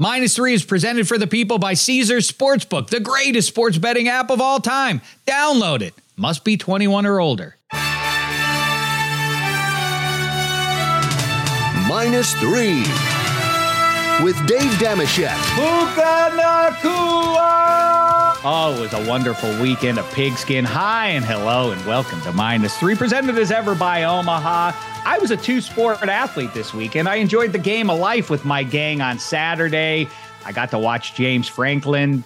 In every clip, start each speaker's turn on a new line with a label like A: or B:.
A: Minus three is presented for the people by Caesars Sportsbook, the greatest sports betting app of all time. Download it. Must be 21 or older.
B: Minus three with Dave Dameshek.
A: Oh, it was a wonderful weekend of pigskin. Hi and hello and welcome to Minus Three, presented as ever by Omaha. I was a two sport athlete this weekend. I enjoyed the game of life with my gang on Saturday. I got to watch James Franklin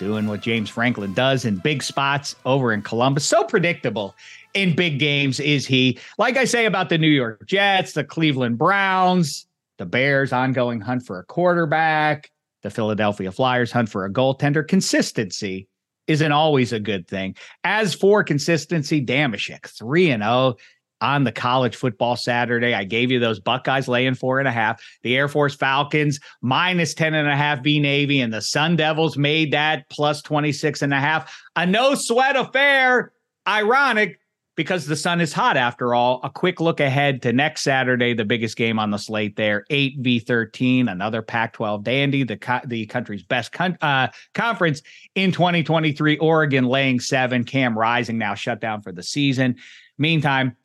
A: doing what James Franklin does in big spots over in Columbus. So predictable in big games is he. Like I say about the New York Jets, the Cleveland Browns, the Bears' ongoing hunt for a quarterback, the Philadelphia Flyers' hunt for a goaltender. Consistency isn't always a good thing. As for consistency, Dameshek, 3 and 0 on the college football Saturday. I gave you those Buckeyes laying four and a half, the Air Force Falcons minus 10 and a half V Navy, and the Sun Devils made that plus 26 and a half. A no sweat affair. Ironic because the sun is hot after all. A quick look ahead to next Saturday, the biggest game on the slate there, 8v13, another Pac-12 dandy, the co- the country's best con- uh, conference in 2023. Oregon laying seven, Cam Rising now shut down for the season. Meantime,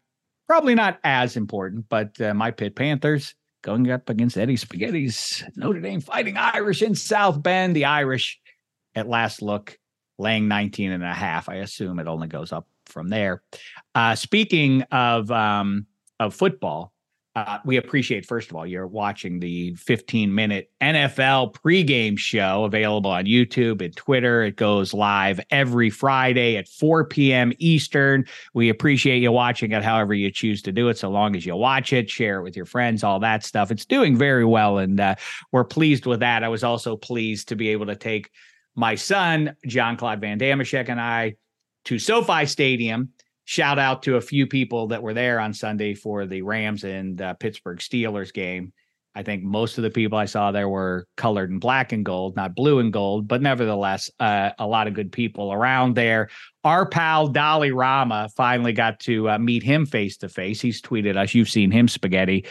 A: probably not as important, but uh, my Pitt Panthers going up against Eddie Spaghetti's Notre Dame Fighting Irish in South Bend. The Irish at last look laying 19 and a half. I assume it only goes up from there. Uh, speaking of um, of football, uh, we appreciate first of all you're watching the 15 minute NFL pregame show available on YouTube and Twitter. It goes live every Friday at 4 p.m. Eastern. We appreciate you watching it however you choose to do it, so long as you watch it, share it with your friends, all that stuff. It's doing very well, and uh, we're pleased with that. I was also pleased to be able to take my son, John Claude Van Dameshek, and I to SoFi Stadium. Shout out to a few people that were there on Sunday for the Rams and uh, Pittsburgh Steelers game. I think most of the people I saw there were colored in black and gold, not blue and gold, but nevertheless, uh, a lot of good people around there. Our pal Dolly Rama finally got to uh, meet him face to face. He's tweeted us. You've seen him, Spaghetti,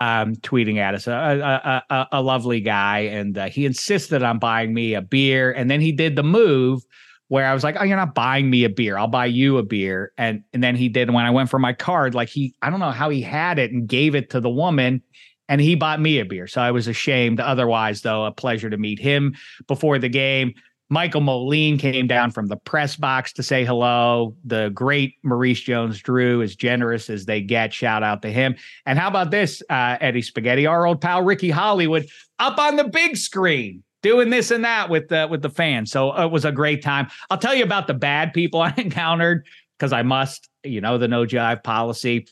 A: um, tweeting at us. A, a, a, a lovely guy, and uh, he insisted on buying me a beer, and then he did the move where I was like, "Oh, you're not buying me a beer. I'll buy you a beer." And and then he did when I went for my card, like he I don't know how he had it and gave it to the woman and he bought me a beer. So I was ashamed. Otherwise, though, a pleasure to meet him before the game. Michael Moline came down from the press box to say hello. The great Maurice Jones Drew, as generous as they get. Shout out to him. And how about this, uh, Eddie Spaghetti, our old pal Ricky Hollywood, up on the big screen doing this and that with the with the fans. So it was a great time. I'll tell you about the bad people I encountered because I must, you know, the no jive policy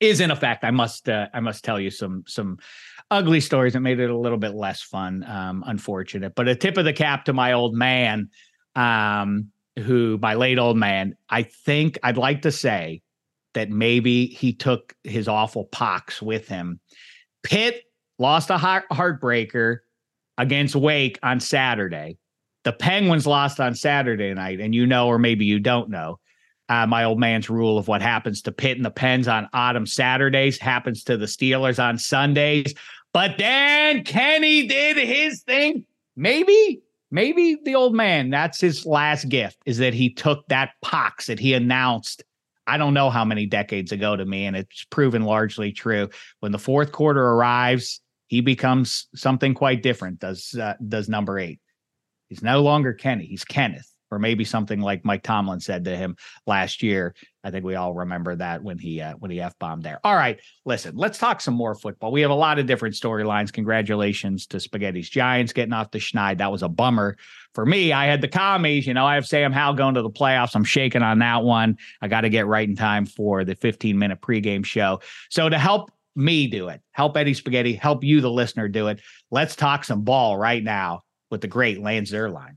A: is in effect. I must uh, I must tell you some some ugly stories that made it a little bit less fun. Um, unfortunate, but a tip of the cap to my old man, um, who my late old man. I think I'd like to say that maybe he took his awful pox with him. Pitt lost a heart- heartbreaker against Wake on Saturday. The Penguins lost on Saturday night, and you know, or maybe you don't know, uh, my old man's rule of what happens to Pitt and the Pens on autumn Saturdays happens to the Steelers on Sundays. But then Kenny did his thing. Maybe, maybe the old man, that's his last gift, is that he took that pox that he announced I don't know how many decades ago to me, and it's proven largely true. When the fourth quarter arrives, he becomes something quite different. Does uh, does number eight? He's no longer Kenny. He's Kenneth, or maybe something like Mike Tomlin said to him last year. I think we all remember that when he uh, when he f bombed there. All right, listen, let's talk some more football. We have a lot of different storylines. Congratulations to Spaghetti's Giants getting off the schneid. That was a bummer for me. I had the commies. You know, I have Sam Howell going to the playoffs. I'm shaking on that one. I got to get right in time for the 15 minute pregame show. So to help me do it. Help Eddie Spaghetti, help you, the listener, do it. Let's talk some ball right now with the great Lance Zierlein.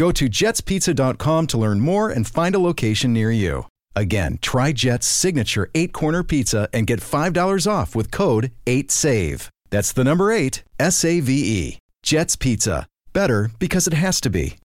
C: Go to jetspizza.com to learn more and find a location near you. Again, try Jet's signature eight corner pizza and get $5 off with code 8SAVE. That's the number eight, S A V E. Jet's Pizza. Better because it has to be.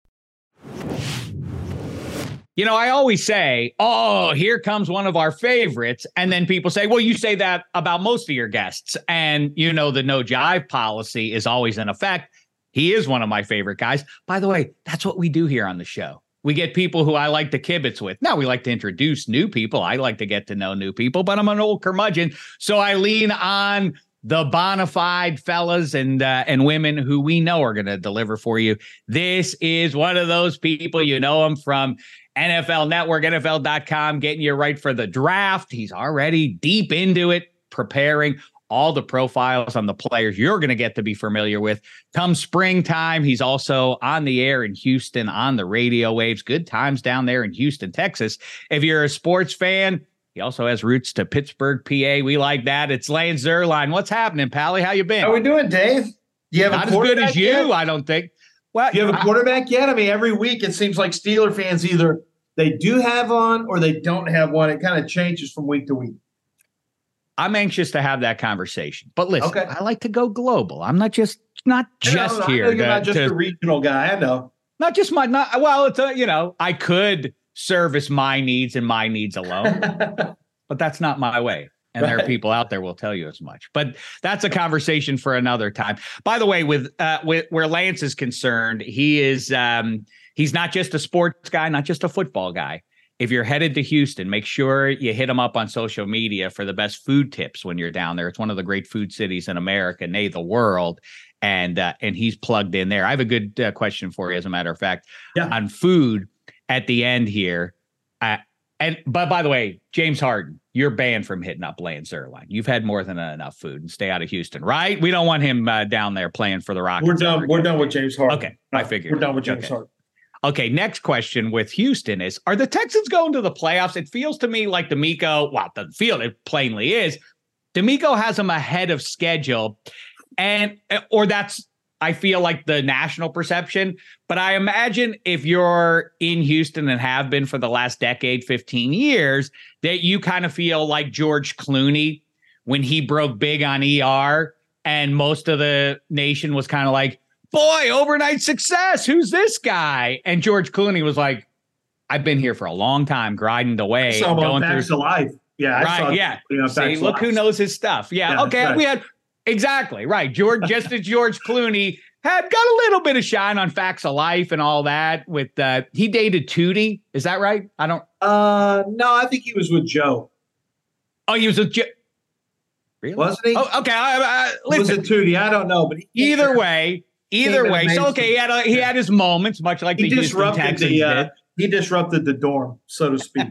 A: You know, I always say, oh, here comes one of our favorites. And then people say, well, you say that about most of your guests. And, you know, the no jive policy is always in effect. He is one of my favorite guys. By the way, that's what we do here on the show. We get people who I like to kibitz with. Now we like to introduce new people. I like to get to know new people, but I'm an old curmudgeon, so I lean on the bona fide fellas and uh, and women who we know are going to deliver for you. This is one of those people. You know him from NFL Network, NFL.com, getting you right for the draft. He's already deep into it, preparing all the profiles on the players you're going to get to be familiar with. Come springtime, he's also on the air in Houston on the radio waves. Good times down there in Houston, Texas. If you're a sports fan, he also has roots to Pittsburgh, PA. We like that. It's Lance Zierlein. What's happening, Pally? How you been?
D: How we doing, Dave?
A: You have Not as good as you, yet? I don't think.
D: Well, you have a quarterback yet? I mean, every week it seems like Steeler fans either they do have one or they don't have one. It kind of changes from week to week.
A: I'm anxious to have that conversation. But listen,
D: okay.
A: I like to go global. I'm not just not just
D: know,
A: here.
D: you're not just
A: to,
D: a regional guy. I know.
A: Not just my not well, it's a, you know, I could service my needs and my needs alone. but that's not my way. And right. there are people out there will tell you as much. But that's a conversation for another time. By the way, with uh with where Lance is concerned, he is um he's not just a sports guy, not just a football guy if you're headed to Houston, make sure you hit him up on social media for the best food tips when you're down there. It's one of the great food cities in America, nay, the world. And uh, and he's plugged in there. I have a good uh, question for you, as a matter of fact, yeah. on food at the end here. Uh, and but by the way, James Harden, you're banned from hitting up Lance Zierlein. You've had more than enough food and stay out of Houston, right? We don't want him uh, down there playing for the Rockets.
D: We're done. We're done with James Harden.
A: Okay, I figured
D: we're done with James okay. Harden.
A: Okay, next question with Houston is Are the Texans going to the playoffs? It feels to me like DeMeco, well, the field it plainly is. DeMeco has them ahead of schedule. And or that's I feel like the national perception, but I imagine if you're in Houston and have been for the last decade, 15 years, that you kind of feel like George Clooney when he broke big on ER and most of the nation was kind of like, boy, overnight success. Who's this guy? And George Clooney was like, I've been here for a long time, grinding away.
D: Some going through to life. Yeah.
A: right. yeah. See, look who knows his stuff. Yeah. yeah okay. Right. We had exactly right. George, just as George Clooney had got a little bit of shine on Facts of Life and all that. With uh, he dated Tootie. Is that right? I don't.
D: Uh, no, I think he was with Joe.
A: Oh, he was with Joe.
D: Really? Wasn't he?
A: Oh, okay. Uh,
D: was it Tootie? I don't know, but
A: either way, either way. So okay, he had a, he had his moments, much like he the disrupted Houston Texans the, uh,
D: he disrupted the dorm, so to speak.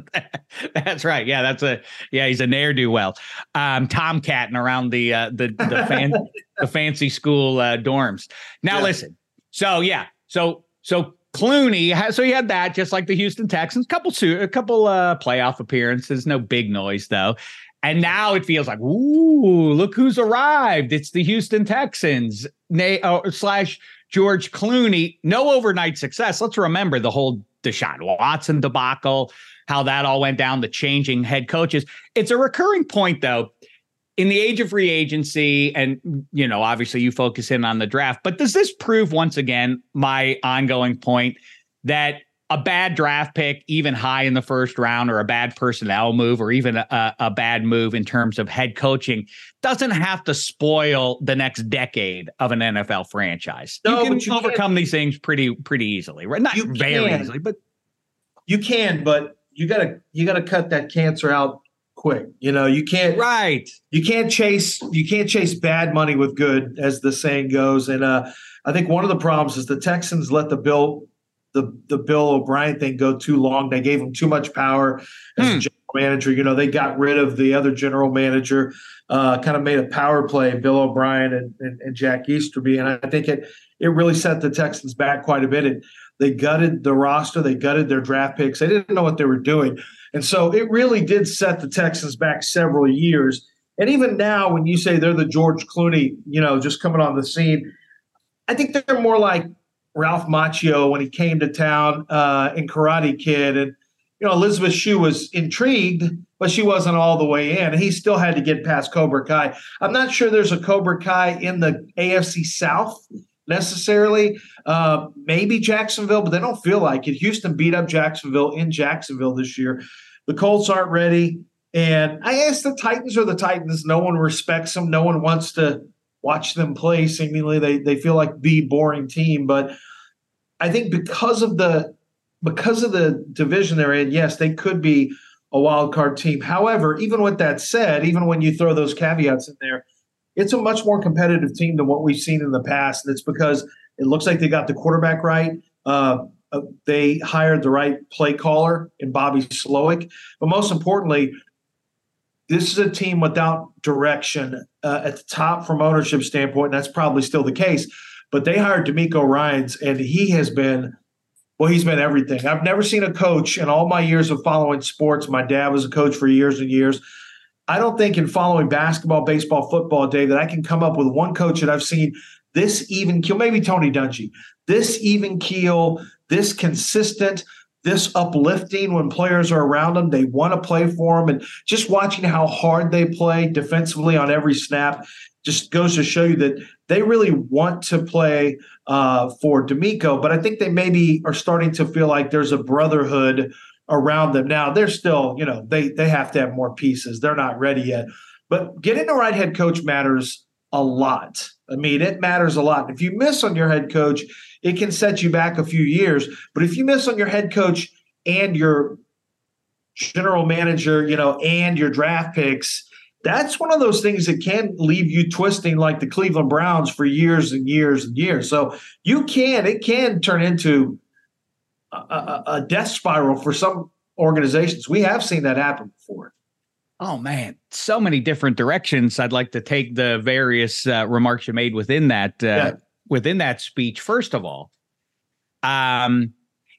A: that's right. Yeah, that's a yeah. He's a ne'er do well, um, tomcatting around the uh, the the, fan, the fancy school uh, dorms. Now yeah. listen. So yeah. So so Clooney. Has, so he had that, just like the Houston Texans. Couple a couple uh, playoff appearances. No big noise though. And now it feels like, ooh, look who's arrived! It's the Houston Texans. Nay, uh, slash George Clooney, no overnight success. Let's remember the whole Deshaun Watson debacle, how that all went down, the changing head coaches. It's a recurring point, though. In the age of free agency, and you know, obviously you focus in on the draft, but does this prove once again my ongoing point that a bad draft pick, even high in the first round, or a bad personnel move, or even a, a, bad move in terms of head coaching, doesn't have to spoil the next decade of an NFL franchise. No, you can you overcome these things pretty pretty easily, right? Not very can. easily, but
D: you can. But you gotta you gotta cut that cancer out quick. You know, you can't
A: right.
D: You can't chase you can't chase bad money with good, as the saying goes. And uh, I think one of the problems is the Texans let the bill the the Bill O'Brien thing go too long. They gave him too much power as hmm. general manager. You know, they got rid of the other general manager, uh, kind of made a power play, Bill O'Brien and, and, and, Jack Easterby, and I think it it really set the Texans back quite a bit. And they gutted the roster, they gutted their draft picks. They didn't know what they were doing, and so it really did set the Texans back several years. And even now, when you say they're the George Clooney, you know, just coming on the scene, I think they're more like Ralph Macchio when he came to town uh, in Karate Kid, and you know Elizabeth Shue was intrigued, but she wasn't all the way in. He still had to get past Cobra Kai. I'm not sure there's a Cobra Kai in the AFC South necessarily. Uh, maybe Jacksonville, but they don't feel like it. Houston beat up Jacksonville in Jacksonville this year. The Colts aren't ready. And I asked the Titans or the Titans. No one respects them. No one wants to watch them play. Seemingly, they they feel like the boring team. But I think because of the because of the division they're in, yes, they could be a wild card team. However, even with that said, even when you throw those caveats in there, it's a much more competitive team than what we've seen in the past. And it's because it looks like they got the quarterback right. Uh, uh, they hired the right play caller in Bobby Slowik. But most importantly, this is a team without direction uh, at the top from ownership standpoint. And that's probably still the case. But they hired DeMeco Ryans, and he has been well, he's been everything. I've never seen a coach in all my years of following sports. My dad was a coach for years and years. I don't think in following basketball, baseball, football, Dave, that I can come up with one coach that I've seen this even keel, maybe Tony Dungy, this even keel, this consistent, this uplifting when players are around them. They want to play for them. And just watching how hard they play defensively on every snap just goes to show you that they really want to play uh, for DeMeco, But I think they maybe are starting to feel like there's a brotherhood around them. Now they're still, you know, they they have to have more pieces. They're not ready yet. But getting the right head coach matters a lot. I mean, it matters a lot. If you miss on your head coach, it can set you back a few years. But if you miss on your head coach and your general manager, you know, and your draft picks, that's one of those things that can leave you twisting like the Cleveland Browns for years and years and years. So you can, it can turn into a, a, a death spiral for some organizations. We have seen that happen before.
A: Oh man, so many different directions. I'd like to take the various uh, remarks you made within that uh, yeah. within that speech. First of all, um,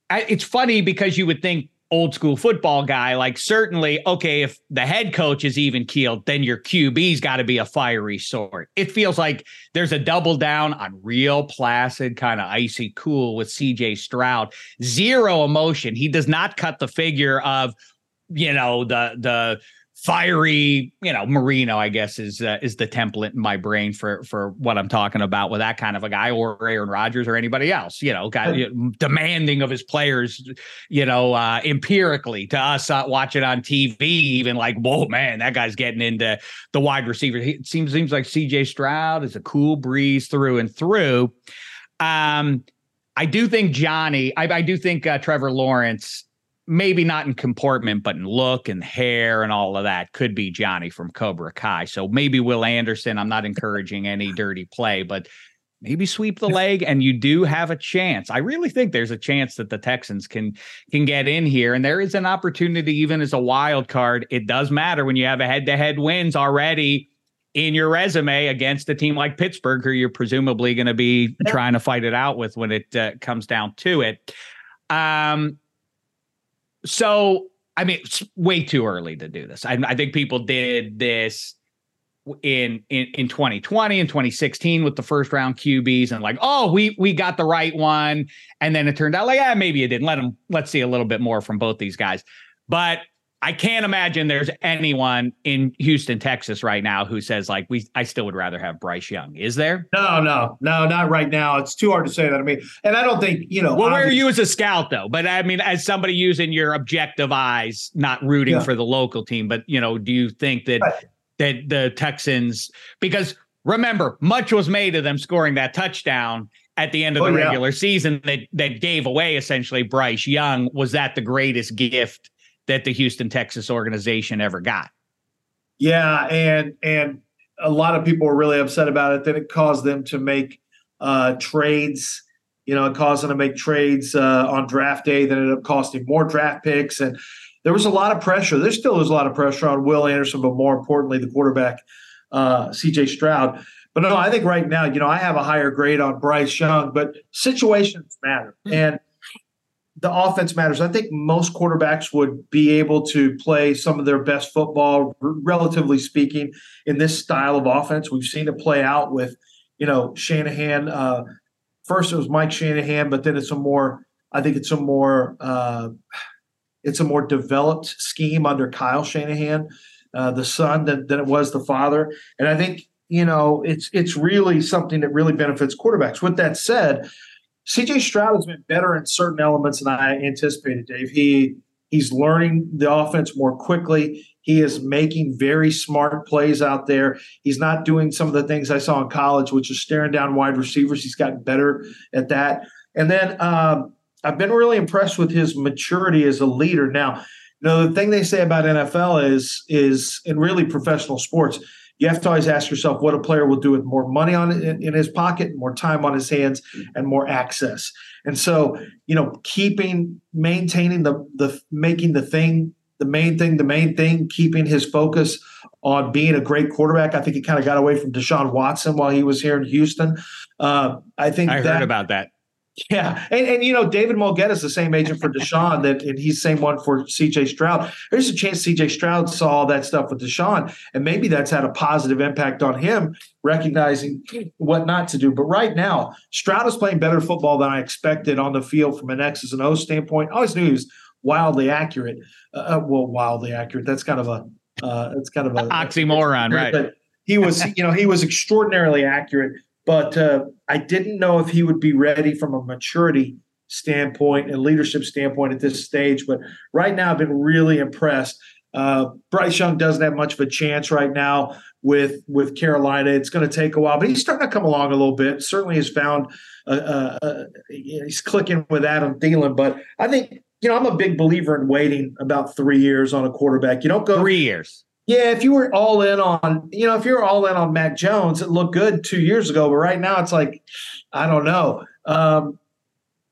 A: I, it's funny because you would think old school football guy, like certainly, okay, if the head coach is even keeled, then your QB's got to be a fiery sort. It feels like there's a double down on real placid, kind of icy cool with CJ Stroud. Zero emotion. He does not cut the figure of, you know, the the fiery, you know, Marino, I guess is uh, is the template in my brain for for what I'm talking about with that kind of a guy, or Aaron Rodgers, or anybody else. You know, guy you know, demanding of his players, you know, uh, empirically to us uh, watching on TV, even like, whoa, man, that guy's getting into the wide receiver. It seems seems like C.J. Stroud is a cool breeze through and through. Um, I do think Johnny, I, I do think uh, Trevor Lawrence maybe not in comportment, but in look and hair and all of that could be Johnny from Cobra Kai. So maybe Will Anderson. I'm not encouraging any dirty play, but maybe sweep the leg and you do have a chance. I really think there's a chance that the Texans can can get in here and there is an opportunity even as a wild card. It does matter when you have a head-to-head wins already in your resume against a team like Pittsburgh who you're presumably going to be trying to fight it out with when it uh, comes down to it. Um so I mean, it's way too early to do this. I, I think people did this in, in in 2020 and 2016 with the first round QBs and like, oh, we we got the right one, and then it turned out like, yeah, maybe it didn't. Let them let's see a little bit more from both these guys. But I can't imagine there's anyone in Houston, Texas right now who says like we I still would rather have Bryce Young. Is there?
D: No, no, no, not right now. It's too hard to say that. I mean, and I don't think, you know,
A: Well, where are you as a scout though? But I mean as somebody using your objective eyes, not rooting
D: Yeah.
A: for the local team, but you know, do you think that
D: Right.
A: that the Texans because remember, much was made of them scoring that touchdown at the end of
D: Oh,
A: the
D: yeah.
A: regular season that that gave away essentially Bryce Young. Was that the greatest gift that the Houston Texas organization ever got?
D: Yeah, and and a lot of people were really upset about it. Then it caused them to make uh, trades. You know, it caused them to make trades uh, on draft day that ended up costing more draft picks, and there was a lot of pressure. There still is a lot of pressure on Will Anderson, but more importantly, the quarterback uh, C.J. Stroud. But no, I think right now, you know, I have a higher grade on Bryce Young, but situations matter, and the offense matters. I think most quarterbacks would be able to play some of their best football, relatively speaking, in this style of offense. We've seen it play out with, you know, Shanahan. Uh, first, it was Mike Shanahan, but then it's a more. I think it's a more. Uh, it's a more developed scheme under Kyle Shanahan, uh, the son, than, than it was the father. And I think you know it's it's really something that really benefits quarterbacks. With that said, CJ Stroud has been better in certain elements than I anticipated, Dave. He he's learning the offense more quickly. He is making very smart plays out there. He's not doing some of the things I saw in college, which is staring down wide receivers. He's gotten better at that. And then um, I've been really impressed with his maturity as a leader. Now, you know, the thing they say about NFL is is in really professional sports, you have to always ask yourself what a player will do with more money on in, in his pocket, more time on his hands, and more access. And so, you know, keeping maintaining the the making the thing the main thing the main thing, keeping his focus on being a great quarterback. I think he kind of got away from Deshaun Watson while he was here in Houston. Uh, I think
A: I
D: that,
A: heard about that.
D: Yeah, and and you know David Mulugheta is the same agent for Deshaun that, and he's the same one for C.J. Stroud. There's a chance C.J. Stroud saw all that stuff with Deshaun, and maybe that's had a positive impact on him, recognizing what not to do. But right now, Stroud is playing better football than I expected on the field from an X's and O standpoint. I always knew he was wildly accurate. Uh, well, wildly accurate. That's kind of a uh, that's kind of a
A: Oxymoron, right?
D: but he was, you know, he was extraordinarily accurate. But uh, I didn't know if he would be ready from a maturity standpoint and leadership standpoint at this stage. But right now, I've been really impressed. Uh, Bryce Young doesn't have much of a chance right now with with Carolina. It's going to take a while, but he's starting to come along a little bit. Certainly has found uh, uh, uh, he's clicking with Adam Thielen. But I think you know I'm a big believer in waiting about three years on a quarterback. You don't go
A: Three years.
D: Yeah, if you were all in on, you know, if you're all in on Mac Jones, it looked good two years ago, but right now it's like, I don't know. Um,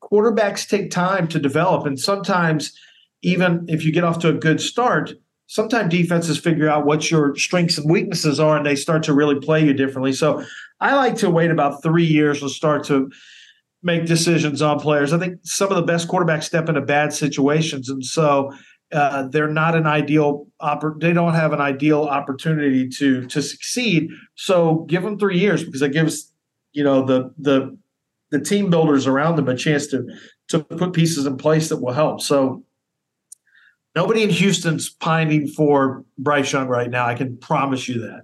D: quarterbacks take time to develop, and sometimes, even if you get off to a good start, sometimes defenses figure out what your strengths and weaknesses are, and they start to really play you differently. So, I like to wait about three years to start to make decisions on players. I think some of the best quarterbacks step into bad situations, and so uh, they're not an ideal. Oppor- they don't have an ideal opportunity to to succeed. So give them three years because it gives you know the the the team builders around them a chance to to put pieces in place that will help. So nobody in Houston's pining for Bryce Young right now. I can promise you that.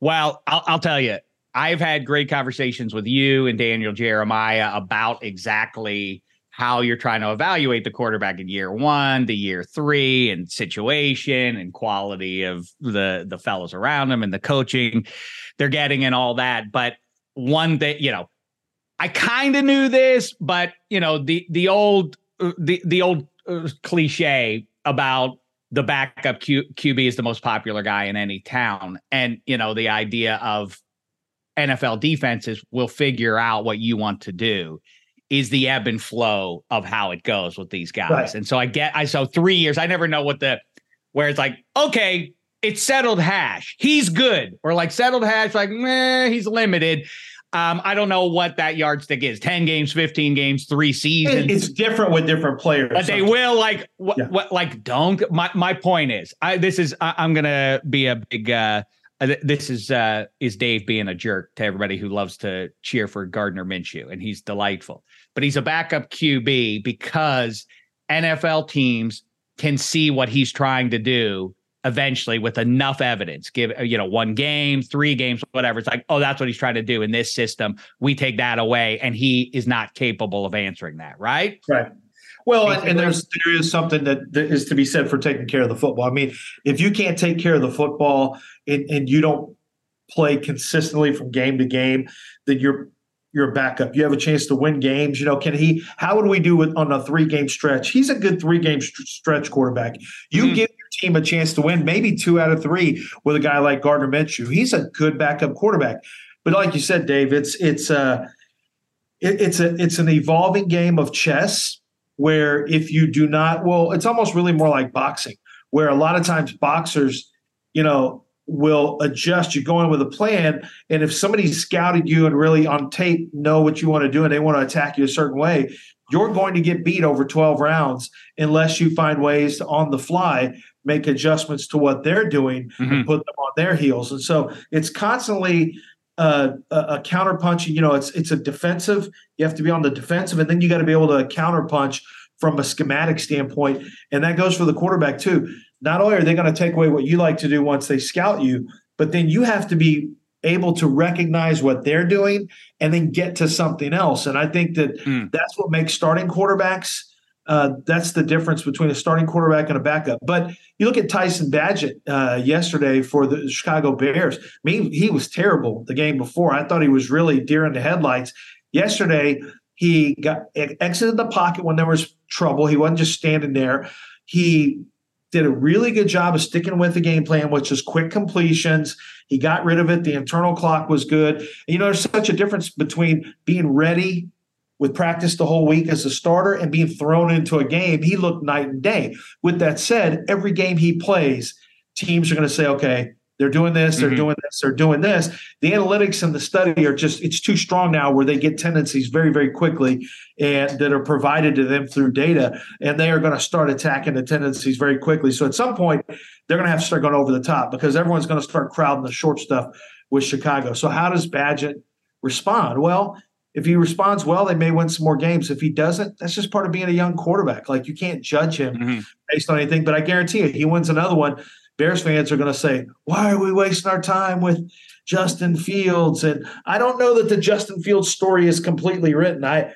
A: Well, I'll, I'll tell you, I've had great conversations with you and Daniel Jeremiah about exactly how you're trying to evaluate the quarterback in year one, the year three, and situation and quality of the the fellows around him and the coaching they're getting and all that. But one that you know, I kind of knew this, but you know the the old uh, the the old uh, cliche about the backup Q, QB is the most popular guy in any town, and you know the idea of NFL defenses will figure out what you want to do is the ebb and flow of how it goes with these guys. Right. And so I get I so 3 years I never know what the where it's like okay, it's settled hash. He's good. Or like settled hash like meh, he's limited. Um, I don't know what that yardstick is 10 games, 15 games, three seasons.
D: It's different with different players.
A: But they will like what, yeah. what like don't my my point is I this is I, am gonna be a big uh this is uh is Dave being a jerk to everybody who loves to cheer for Gardner Minshew and he's delightful. But he's a backup QB because NFL teams can see what he's trying to do eventually with enough evidence. Give you know one game three games whatever. It's like oh that's what he's trying to do in this system. We take that away and he is not capable of answering that right?
D: Right well and, and there's there is something that, is to be said for taking care of the football i mean if you can't take care of the football and, and you don't play consistently from game to game then you're you're a backup. You have a chance to win games. You know, can he? How would we do it on a three game stretch? He's a good three game st- stretch quarterback. You mm-hmm. give your team a chance to win, maybe two out of three with a guy like Gardner Minshew. He's a good backup quarterback. But like you said, Dave, it's it's uh it, it's a it's an evolving game of chess where if you do not, well, it's almost really more like boxing, where a lot of times boxers, you know, will adjust. You go in with a plan, and if somebody scouted you and really on tape know what you want to do and they want to attack you a certain way, you're going to get beat over 12 rounds unless you find ways to on the fly make adjustments to what they're doing mm-hmm. and put them on their heels. And so it's constantly uh, a, a counter punching. You know, it's it's a defensive. You have to be on the defensive, and then you got to be able to counter punch from a schematic standpoint, and that goes for the quarterback too not only are they going to take away what you like to do once they scout you, but then you have to be able to recognize what they're doing and then get to something else. And I think that mm. that's what makes starting quarterbacks. Uh, that's the difference between a starting quarterback and a backup. But you look at Tyson Bagent uh, yesterday for the Chicago Bears. I mean, he was terrible the game before. I thought he was really deer in the headlights. Yesterday, he got exited the pocket when there was trouble. He wasn't just standing there. He did a really good job of sticking with the game plan, which is quick completions. He got rid of it. The internal clock was good. And, you know, there's such a difference between being ready with practice the whole week as a starter and being thrown into a game. He looked night and day. With that said, every game he plays, teams are going to say, okay, they're doing this, they're mm-hmm. doing this, they're doing this. The analytics and the study are just, it's too strong now where they get tendencies very, very quickly and that are provided to them through data. And they are going to start attacking the tendencies very quickly. So at some point, they're going to have to start going over the top because everyone's going to start crowding the short stuff with Chicago. So how does Bagent respond? Well, if he responds well, they may win some more games. If he doesn't, that's just part of being a young quarterback. Like you can't judge him mm-hmm. based on anything. But I guarantee you, he wins another one Bears fans are going to say, why are we wasting our time with Justin Fields? And I don't know that the Justin Fields story is completely written. I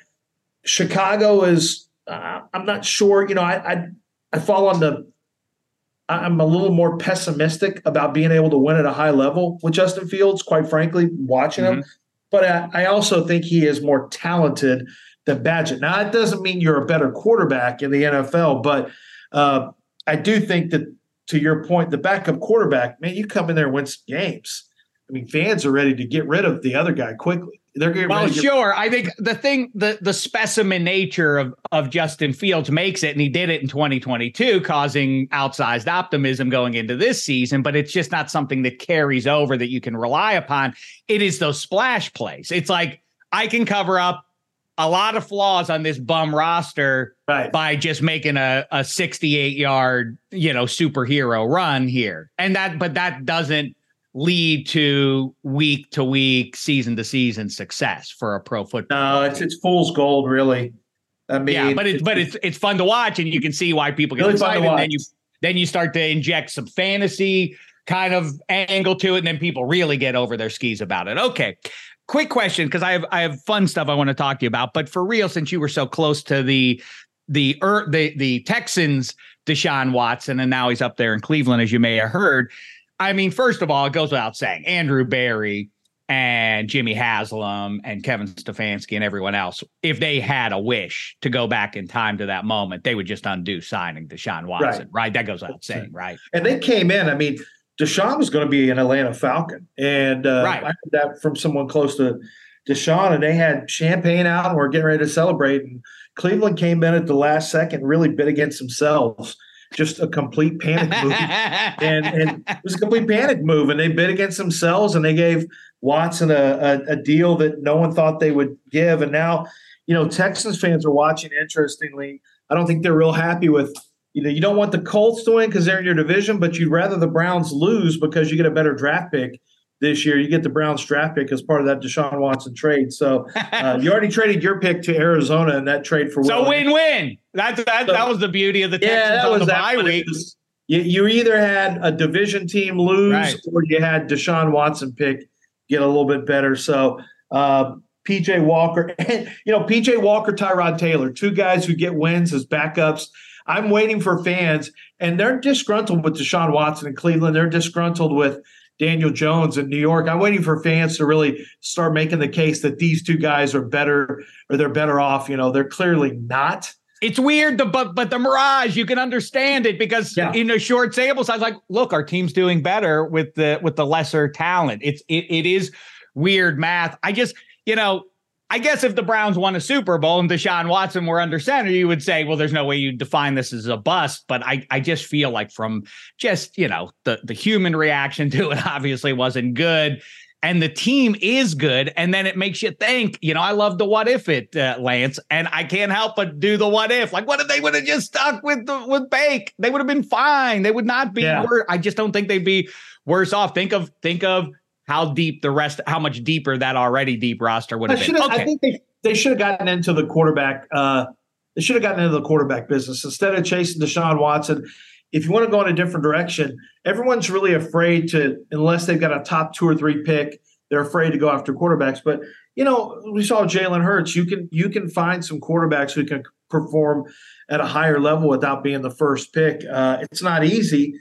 D: Chicago is. Uh, I'm not sure. You know, I, I I fall on the. I'm a little more pessimistic about being able to win at a high level with Justin Fields. Quite frankly, watching mm-hmm. him, but I, I also think he is more talented than Bagent. Now, it doesn't mean you're a better quarterback in the NFL, but uh, I do think that to your point, the backup quarterback, man, you come in there and win some games. I mean, fans are ready to get rid of the other guy quickly. They're getting
A: well, sure. I think the thing, the the specimen nature of of Justin Fields makes it, and he did it in 2022, causing outsized optimism going into this season. But it's just not something that carries over that you can rely upon. It is those splash plays. It's like I can cover up a lot of flaws on this bum roster
D: right.
A: by just making a, a 68 yard, you know, superhero run here. And that, but that doesn't lead to week to week, season to season success for a pro football.
D: No, it's it's fool's gold, really. I mean,
A: yeah, but it's but it's it's fun to watch, and you can see why people get
D: Really
A: excited. And then you then you start to inject some fantasy kind of angle to it, and then people really get over their skis about it. Okay, quick question because I have I have fun stuff I want to talk to you about, but for real, since you were so close to the the er, the the Texans, Deshaun Watson, and now he's up there in Cleveland, as you may have heard. I mean, first of all, it goes without saying, Andrew Berry and Jimmy Haslam and Kevin Stefanski and everyone else, if they had a wish to go back in time to that moment, they would just undo signing Deshaun Watson, right? That goes without saying, right?
D: and they came in. I mean, Deshaun was going to be an Atlanta Falcon, and uh,
A: Right.
D: I heard that from someone close to Deshaun, and they had champagne out and were getting ready to celebrate. And Cleveland came in at the last second, really bit against themselves. Just a complete panic move. and and it was a complete panic move. And they bid against themselves, and they gave Watson a, a, a deal that no one thought they would give. And now, you know, Texans fans are watching. Interestingly, I don't think they're real happy with. You know, you don't want the Colts to win because they're in your division, but you'd rather the Browns lose because you get a better draft pick this year. You get the Browns draft pick as part of that Deshaun Watson trade. So uh, you already traded your pick to Arizona in that trade for
A: so win-win. That's that,
D: So-
A: that was the beauty of the Texans
D: Yeah, that
A: on
D: was
A: the bye week.
D: You, you either had a division team lose
A: Right.
D: or you had Deshaun Watson pick get a little bit better. So uh, PJ Walker, you know, PJ Walker, Tyrod Taylor, two guys who get wins as backups. I'm waiting for fans, and they're disgruntled with Deshaun Watson in Cleveland. They're disgruntled with Daniel Jones in New York. I'm waiting for fans to really start making the case that these two guys are better or they're better off. You know, they're clearly not.
A: It's weird, the, but but the mirage, you can understand it because
D: Yeah.
A: in a short sample size, like, look, our team's doing better with the with the lesser talent. It's it, it is weird math. I just, you know, I guess if the Browns won a Super Bowl and Deshaun Watson were under center, you would say, well, there's no way you'd define this as a bust. But I I just feel like from just you know the the human reaction to it obviously wasn't good. And the team is good, and then it makes you think. You know, I love the what if it, uh, Lance, and I can't help but do the what if. Like, what if they would have just stuck with the with Bake? They would have been fine. They would not be.
D: Yeah.
A: I just don't think they'd be worse off. Think of think of how deep the rest, how much deeper that already deep roster would
D: I
A: have
D: should
A: been. Okay,
D: I think they they should have gotten into the quarterback. Uh, they should have gotten into the quarterback business instead of chasing Deshaun Watson. If you want to go in a different direction, everyone's really afraid to, unless they've got a top two or three pick, they're afraid to go after quarterbacks. But you know, we saw Jalen Hurts. You can you can find some quarterbacks who can perform at a higher level without being the first pick. Uh, it's not easy,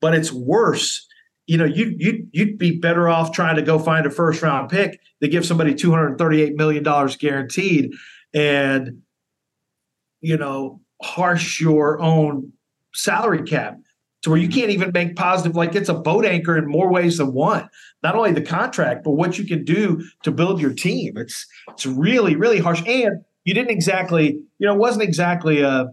D: but it's worse. You know, you you you'd be better off trying to go find a first round pick to give somebody two hundred thirty eight million dollars guaranteed, and you know, harsh your own salary cap to where you can't even make positive. Like it's a boat anchor in more ways than one. Not only the contract, but what you can do to build your team. It's it's really really harsh. And you didn't exactly, you know, it wasn't exactly uh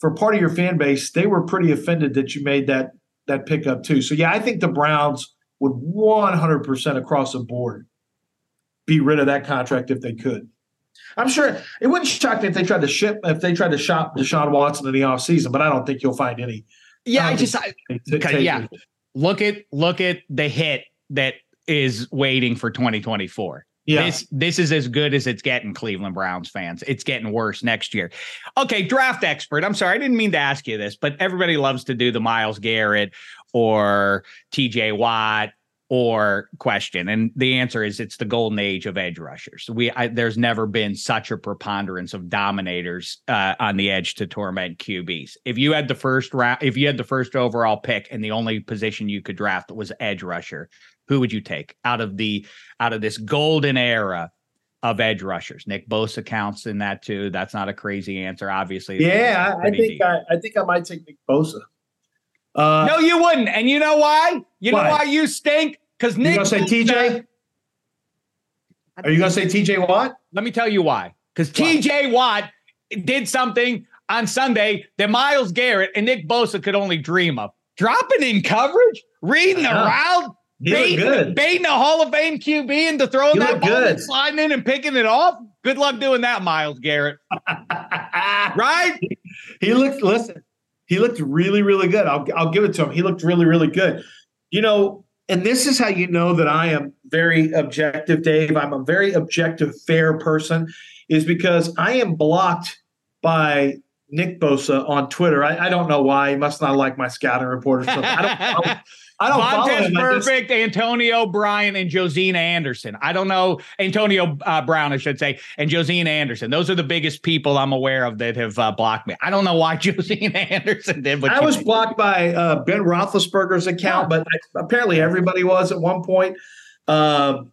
D: for part of your fan base. They were pretty offended that you made that that pickup too. So yeah, I think the Browns would 100% across the board be rid of that contract if they could. I'm sure it wouldn't shock me if they tried to ship if they tried to shop Deshaun Watson in the offseason, but I don't think you'll find any.
A: yeah, I just I,
D: t-
A: Okay, yeah.
D: takers.
A: look at look at the hit that is waiting for 2024.
D: Yeah.
A: This this is as good as it's getting, Cleveland Browns fans. It's getting worse next year. Okay, draft expert. I'm sorry, I didn't mean to ask you this, but everybody loves to do the Myles Garrett or TJ Watt or question, and the answer is it's the golden age of edge rushers. We I, there's never been such a preponderance of dominators uh, on the edge to torment QBs. If you had the first round, if you had the first overall pick, and the only position you could draft was edge rusher, who would you take out of the out of this golden era of edge rushers? Nick Bosa counts in that too. That's not a crazy answer, obviously.
D: Yeah, I, I think. I, I think I might take Nick Bosa. Uh,
A: no, you wouldn't, and you know why? You know
D: Why?
A: why you stink? Because
D: you
A: Nick.
D: gonna say
A: Bosa-
D: TJ? Are you gonna say TJ Watt?
A: Let me tell you why. Because TJ Watt did something on Sunday that Myles Garrett and Nick Bosa could only dream of. Dropping in coverage, reading the
D: Yeah.
A: route,
D: He good.
A: baiting a Hall of Fame QB into throwing
D: He
A: that ball
D: good.
A: and sliding in and picking it off. Good luck doing that, Myles Garrett. right?
D: He looked. Listen, he looked really, really good. I'll I'll give it to him. He looked really, really good. You know, and this is how you know that I am very objective, Dave. I'm a very objective, fair person, is because I am blocked by Nick Bosa on Twitter. I, I don't know why. He must not like my scouting report or something. I don't. I, I don't follow
A: Montez
D: him. I just-
A: Perfect, Antonio Bryan, and Josina Anderson. I don't know Antonio uh, Brown, I should say, and Josina Anderson. Those are the biggest people I'm aware of that have uh, blocked me. I don't know why Josina Anderson did, but
D: I was
A: did.
D: blocked by uh, Ben Roethlisberger's account, but I, apparently everybody was at one point. Um,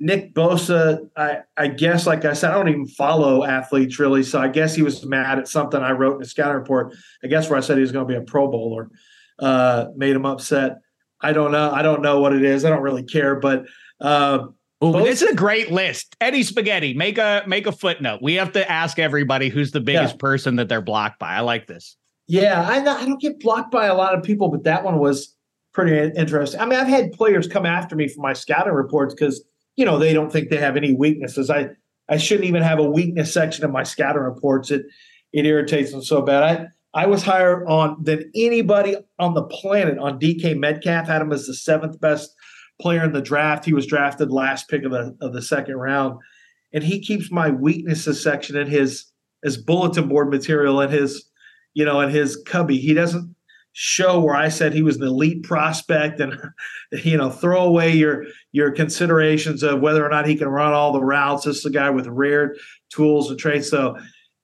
D: Nick Bosa, I, I guess, like I said, I don't even follow athletes really, so I guess he was mad at something I wrote in the scouting report. I guess where I said he was going to be a Pro Bowler, uh, made him upset. I don't know. I don't know what it is. I don't really care, but. Uh,
A: Ooh,
D: Both-
A: this is a great list. Eddie Spaghetti, make a make a footnote. We have to ask everybody who's the biggest
D: Yeah.
A: person that they're blocked by. I like this.
D: Yeah, I, I don't get blocked by a lot of people, but that one was pretty interesting. I mean, I've had players come after me for my scouting reports because you know they don't think they have any weaknesses. I I shouldn't even have a weakness section of my scouting reports. It it irritates them so bad. I was higher on than anybody on the planet on DK Metcalf. Had him as the seventh best player in the draft. He was drafted last pick of the of the second round, and he keeps my weaknesses section in his his bulletin board material and his you know, in his cubby. He doesn't show where I said he was an elite prospect and you know, throw away your your considerations of whether or not he can run all the routes. This is a guy with rare tools and traits. So,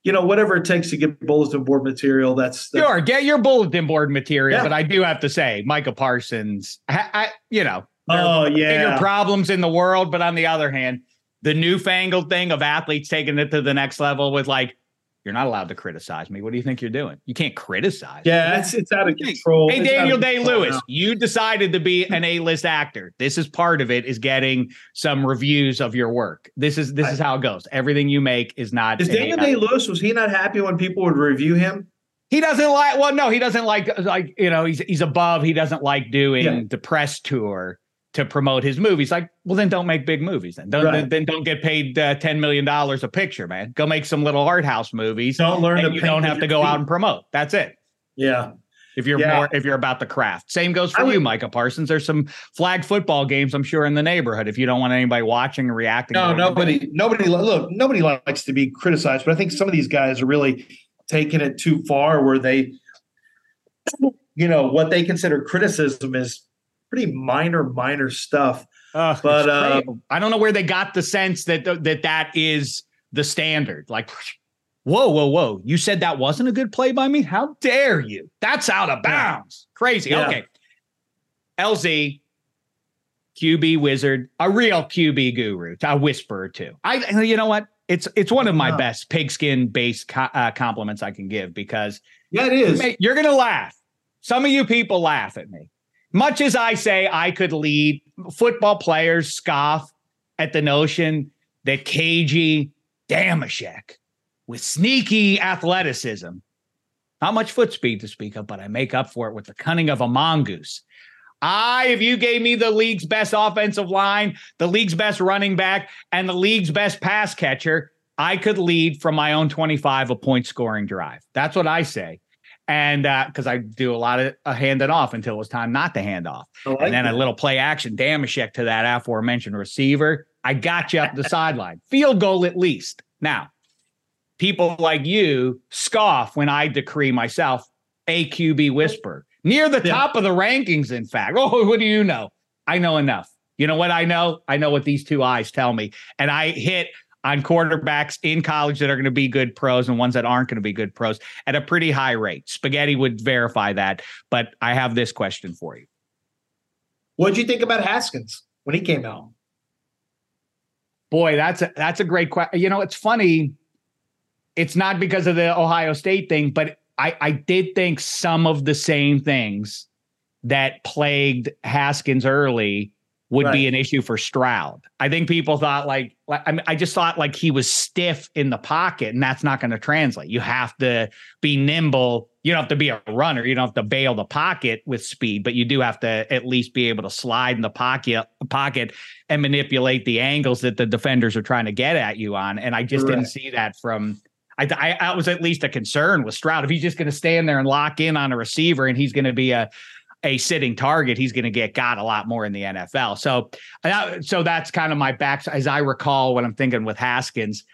D: you know, whatever it takes to get bulletin board material, that's, that's
A: Sure, get your bulletin board material,
D: Yeah.
A: but I do have to say, Micah Parsons, I, I you know,
D: Oh, yeah.
A: bigger problems in the world. But on the other hand, the newfangled thing of athletes taking it to the next level with like, you're not allowed to criticize me. What do you think you're doing? You can't criticize.
D: yeah, it's it's out of control.
A: Hey,
D: It's
A: Daniel Day Lewis,
D: now.
A: you decided to be hmm. an A-list actor. This is part of it, is getting some reviews of your work. This is this is how it goes. Everything you make is not.
D: Is Daniel Day Lewis, was he not happy when people would review him?
A: he doesn't like. Well, no, he doesn't like. Like you know, he's he's above. He doesn't like doing
D: Yeah.
A: the press tour to promote his movies. Like, well, then don't make big movies. Then don't
D: Right.
A: then, don't get paid uh, ten million dollars a picture, man. Go make some little art house movies.
D: Don't learn to
A: you don't have to go out and promote. That's it.
D: Yeah.
A: If you're
D: Yeah.
A: more, if you're about the craft, same goes for
D: I would-
A: you, Micah Parsons. There's some flag football games, I'm sure, in the neighborhood. If you don't want anybody watching and reacting,
D: No, nobody, nobody. Look, nobody likes to be criticized, but I think some of these guys are really taking it too far, where they, you know, what they consider criticism is pretty minor, minor stuff.
A: It's
D: But, uh.
A: I don't know where they got the sense that that that is the standard. Like, whoa, whoa, whoa! You said that wasn't a good play by me. How dare you? That's out of bounds. Crazy.
D: Yeah.
A: Okay. LZ, QB wizard, a real QB guru, a whisperer too. I, you know what? It's it's one of my
D: Yeah.
A: best pigskin based co- uh, compliments I can give because
D: Yeah, it is.
A: You're gonna laugh. Some of you people laugh at me. Much as I say I could lead, football players scoff at the notion that cagey Dameshek with sneaky athleticism, not much foot speed to speak of, but I make up for it with the cunning of a mongoose. I, if you gave me the league's best offensive line, the league's best running back, and the league's best pass catcher, I could lead from my own 25 a point scoring drive. That's what I say. And because I do a lot of uh, handing off until it was time not to hand off.
D: Like
A: and then a little play action Dameshek to that aforementioned receiver. I got you up the sideline. Field goal at least. Now, people like you scoff when I decree myself a QB whisper near the
D: Yeah.
A: top of the rankings. In fact, oh, what do you know? I know enough. You know what I know? I know what these two eyes tell me, and I hit on quarterbacks in college that are going to be good pros and ones that aren't going to be good pros at a pretty high rate. Spaghetti would verify that, but I have this question for you.
D: What did you think about Haskins when he came out?
A: Boy, that's a that's a great question. You know, it's funny. It's not because of the Ohio State thing, but I I did think some of the same things that plagued Haskins early would be an issue for Stroud. I think people thought like like- I mean, I just thought like he was stiff in the pocket, and that's not going to translate. You have to be nimble you don't have to be a runner. You don't have to bail the pocket with speed, but you do have to at least be able to slide in the pocket pocket and manipulate the angles that the defenders are trying to get at you on. And I just didn't see that from. I, I, I was at least a concern with Stroud. If he's just going to stand there and lock in on a receiver, and he's going to be a a sitting target, he's going to get got a lot more in the NFL. So, so that's kind of my back. As I recall, when I'm thinking with Haskins,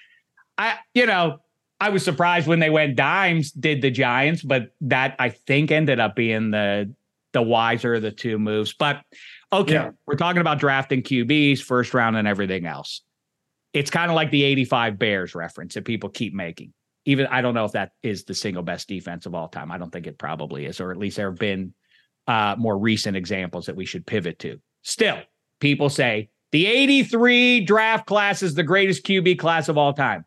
A: I, you know, I was surprised when they went dimes, did the Giants, but that I think ended up being the the wiser of the two moves. But okay, yeah. we're talking about drafting QBs, first round, and everything else. It's kind of like the 85 Bears reference that people keep making. Even I don't know if that is the single best defense of all time. I don't think it probably is, or at least there have been uh, more recent examples that we should pivot to. Still, people say the 83 draft class is the greatest QB class of all time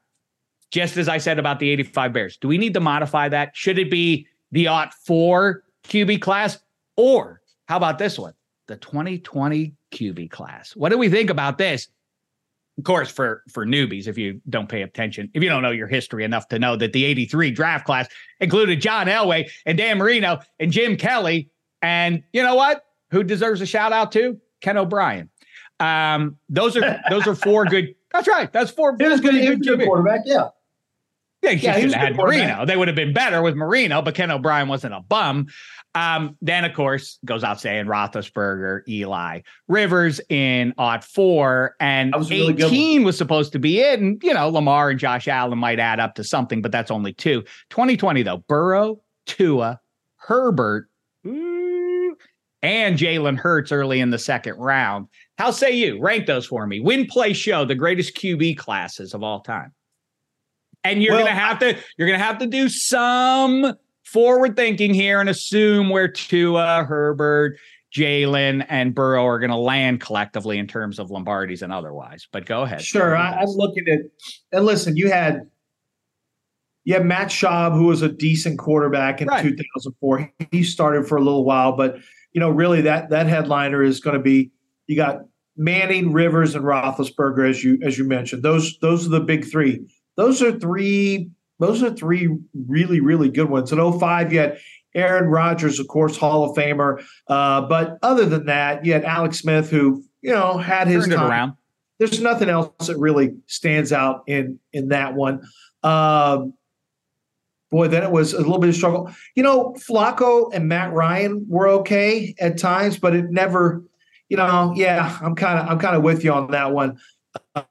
A: just as I said about the 85 Bears. Do we need to modify that? Should it be the Ot 4 QB class? Or how about this one? The 2020 QB class. What do we think about this? Of course, for for newbies, if you don't pay attention, if you don't know your history enough to know that the 83 draft class included John Elway and Dan Marino and Jim Kelly. And you know what? Who deserves a shout out to? Ken O'Brien. Um, those are those are four good. That's right. That's four.
D: It was good, good quarterback. Yeah.
A: Yeah, he yeah, should have had Marino. They would have been better with Marino, but Ken O'Brien wasn't a bum. Um, then, of course, goes out saying Roethlisberger, Eli, Rivers in odd four, and was 18 was supposed to be it. And, you know, Lamar and Josh Allen might add up to something, but that's only two. 2020, though, Burrow, Tua, Herbert, and Jalen Hurts early in the second round. How say you? Rank those for me. Win, play, show the greatest QB classes of all time and you're well, gonna have to you're gonna have to do some forward thinking here and assume where Tua, Herbert, Jalen, and Burrow are going to land collectively in terms of Lombardies and otherwise. But go ahead.
D: Sure, I, am looking at and listen. You had you had Matt Schaub, who was a decent quarterback in right. 2004. He started for a little while, but you know, really that that headliner is going to be you got Manning, Rivers, and Roethlisberger, as you as you mentioned. Those those are the big three. Those are three. Those are three really, really good ones. In 05, you had Aaron Rodgers, of course, Hall of Famer. Uh, but other than that, you had Alex Smith, who you know had his
A: Turned time. around.
D: There's nothing else that really stands out in in that one. Um, boy, then it was a little bit of struggle. You know, Flacco and Matt Ryan were okay at times, but it never. You know, yeah, I'm kind of I'm kind of with you on that one.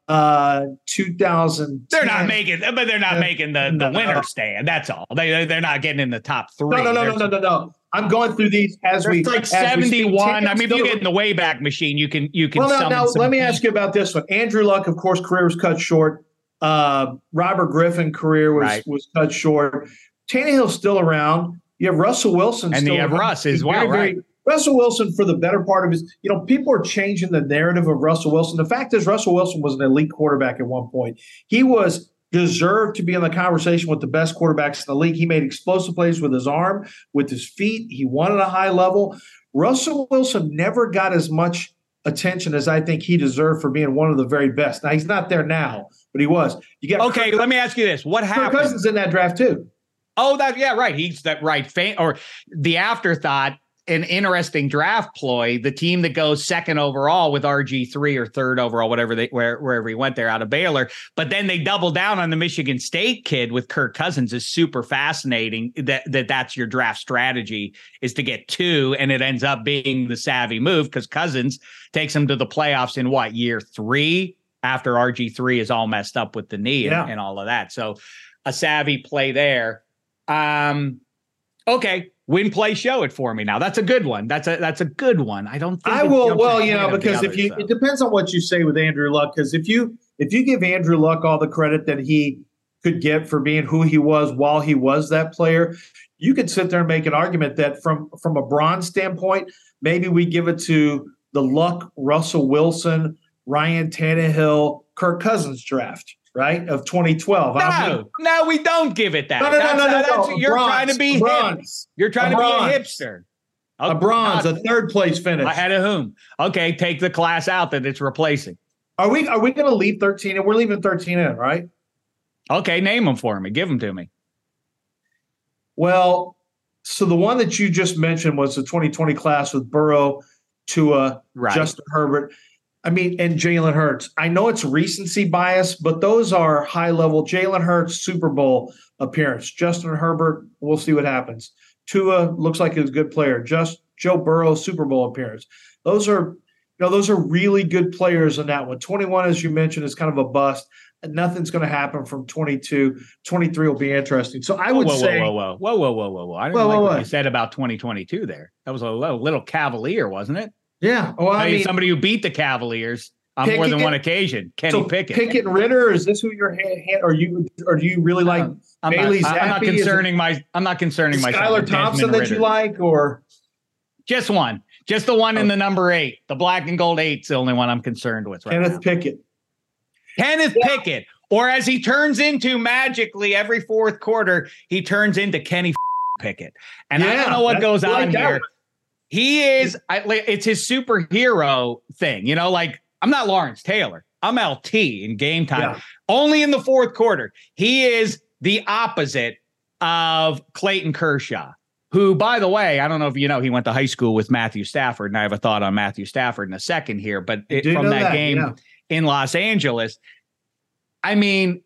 D: Uh 2000
A: they're not making but they're not uh, making the the no, winner stand that's all. They they're not getting in the top three.
D: No no no no, no no no. I'm going through these as we
A: like 71 i mean if you get in the wayback machine you can you can
D: well now, now let me ask you about this one. Andrew luck of course career was cut short uh robert griffin career was right. was cut short Tannehill's still around you have russell wilson
A: and you have
D: around.
A: russ as well very, right
D: Russell Wilson, for the better part of his, you know, people are changing the narrative of Russell Wilson. The fact is, Russell Wilson was an elite quarterback at one point. He was deserved to be in the conversation with the best quarterbacks in the league. He made explosive plays with his arm, with his feet. He won at a high level. Russell Wilson never got as much attention as I think he deserved for being one of the very best. Now he's not there now, but he was.
A: You get okay. Kirk, let me ask you this: What happened?
D: Kirk Cousins in that draft too.
A: Oh, that yeah, right. He's that right. Fan, or the afterthought an interesting draft ploy. The team that goes second overall with RG three or third overall, whatever they where, wherever he went there out of Baylor, but then they double down on the Michigan State kid with Kirk Cousins is super fascinating. That that that's your draft strategy is to get two, and it ends up being the savvy move because Cousins takes him to the playoffs in what year three after RG three is all messed up with the knee yeah. and, and all of that. So a savvy play there. Um, okay win play show it for me. Now that's a good one. That's a that's a good one. I don't
D: i will well you know because if you so. it depends on what you say with andrew luck because if you if you give andrew luck all the credit that he could get for being who he was while he was that player you could sit there and make an argument that from from a bronze standpoint maybe we give it to the luck russell wilson ryan Tannehill, kirk cousins draft right of 2012.
A: No, no, we don't give it that. No, no, that's, no, no, no, no. You're bronze, trying to be bronze. Hip. You're trying a to bronze. be a hipster.
D: a bronze, a third place finish.
A: I had a whom? Okay, take the class out that it's replacing.
D: Are we are we going to leave 13 and we're leaving 13 in, right?
A: Okay, name them for me. Give them to me.
D: Well, so the one that you just mentioned was the 2020 class with Burrow, Tua,
A: Right.
D: Justin Herbert. I mean, and Jalen Hurts. I know it's recency bias, but those are high level. Jalen Hurts Super Bowl appearance. Justin Herbert, we'll see what happens. Tua looks like he's a good player. Just Joe Burrow Super Bowl appearance. Those are, you know, those are really good players in that one. 21, as you mentioned, is kind of a bust. Nothing's going to happen from 22. 23 will be interesting. So I would
A: whoa,
D: say,
A: whoa, whoa, whoa, whoa, whoa, whoa, whoa! I didn't
D: Whoa,
A: like
D: whoa,
A: what
D: whoa.
A: you said about 2022. There, that was a little, little cavalier, wasn't it?
D: Yeah. Well,
A: I
D: I
A: mean,
D: mean,
A: somebody who beat the Cavaliers on more than one occasion, Kenny
D: so
A: Pickett.
D: Pickett and Ridder, is this who you're hand, hand, or you or do you really like
A: Um, I'm
D: Bailey
A: not, I'm not
D: Zappe? It
A: concerning my. I'm not concerning myself.
D: Skylar Thompson
A: Desmond
D: that you like, or
A: Just one. Just the one in
D: Oh.
A: the number eight. The black and gold eight's the only one I'm concerned with right
D: Kenneth
A: now.
D: Pickett?
A: Kenneth Pickett. Or as he turns into magically every fourth quarter, he turns into Kenny Pickett. And I don't know what goes
D: I like
A: on
D: that
A: here. He is, I, it's his superhero thing. You know, like I'm not Lawrence Taylor. I'm LT in game time.
D: Yeah.
A: Only in the fourth quarter. He is the opposite of Clayton Kershaw, who, by the way, I don't know if you know, he went to high school with Matthew Stafford, and I have a thought on Matthew Stafford in a second here. But it, from that,
D: that,
A: game
D: yeah.
A: in Los Angeles, I mean,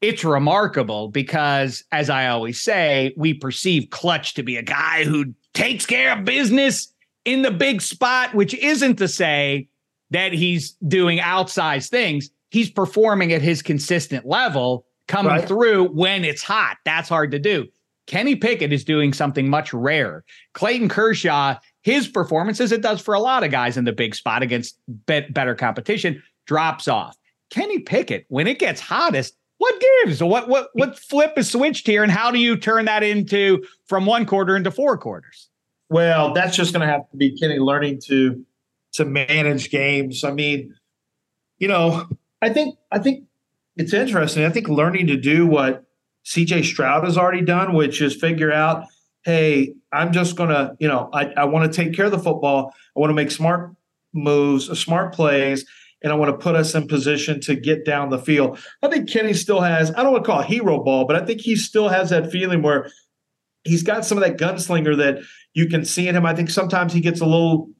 A: it's remarkable because, as I always say, we perceive Clutch to be a guy who takes care of business in the big spot, which isn't to say that he's doing outsized things. He's performing at his consistent level, coming
D: Right.
A: through when it's hot. That's hard to do. Kenny Pickett is doing something much rarer. Clayton Kershaw, his performance, as it does for a lot of guys in the big spot against bet- better competition, drops off. Kenny Pickett, when it gets hottest, what gives? What what what flip is switched here, and how do you turn that into from one quarter into four quarters?
D: Well, that's just going to have to be Kenny learning to to manage games. I mean, you know, I think I think it's interesting. I think learning to do what CJ Stroud has already done, which is figure out, hey, I'm just going to, you know, I, I want to take care of the football. I want to make smart moves, smart plays, and I want to put us in position to get down the field. I think Kenny still has, I don't want to call it hero ball, but I think he still has that feeling where he's got some of that gunslinger that you can see in him. I think sometimes he gets a little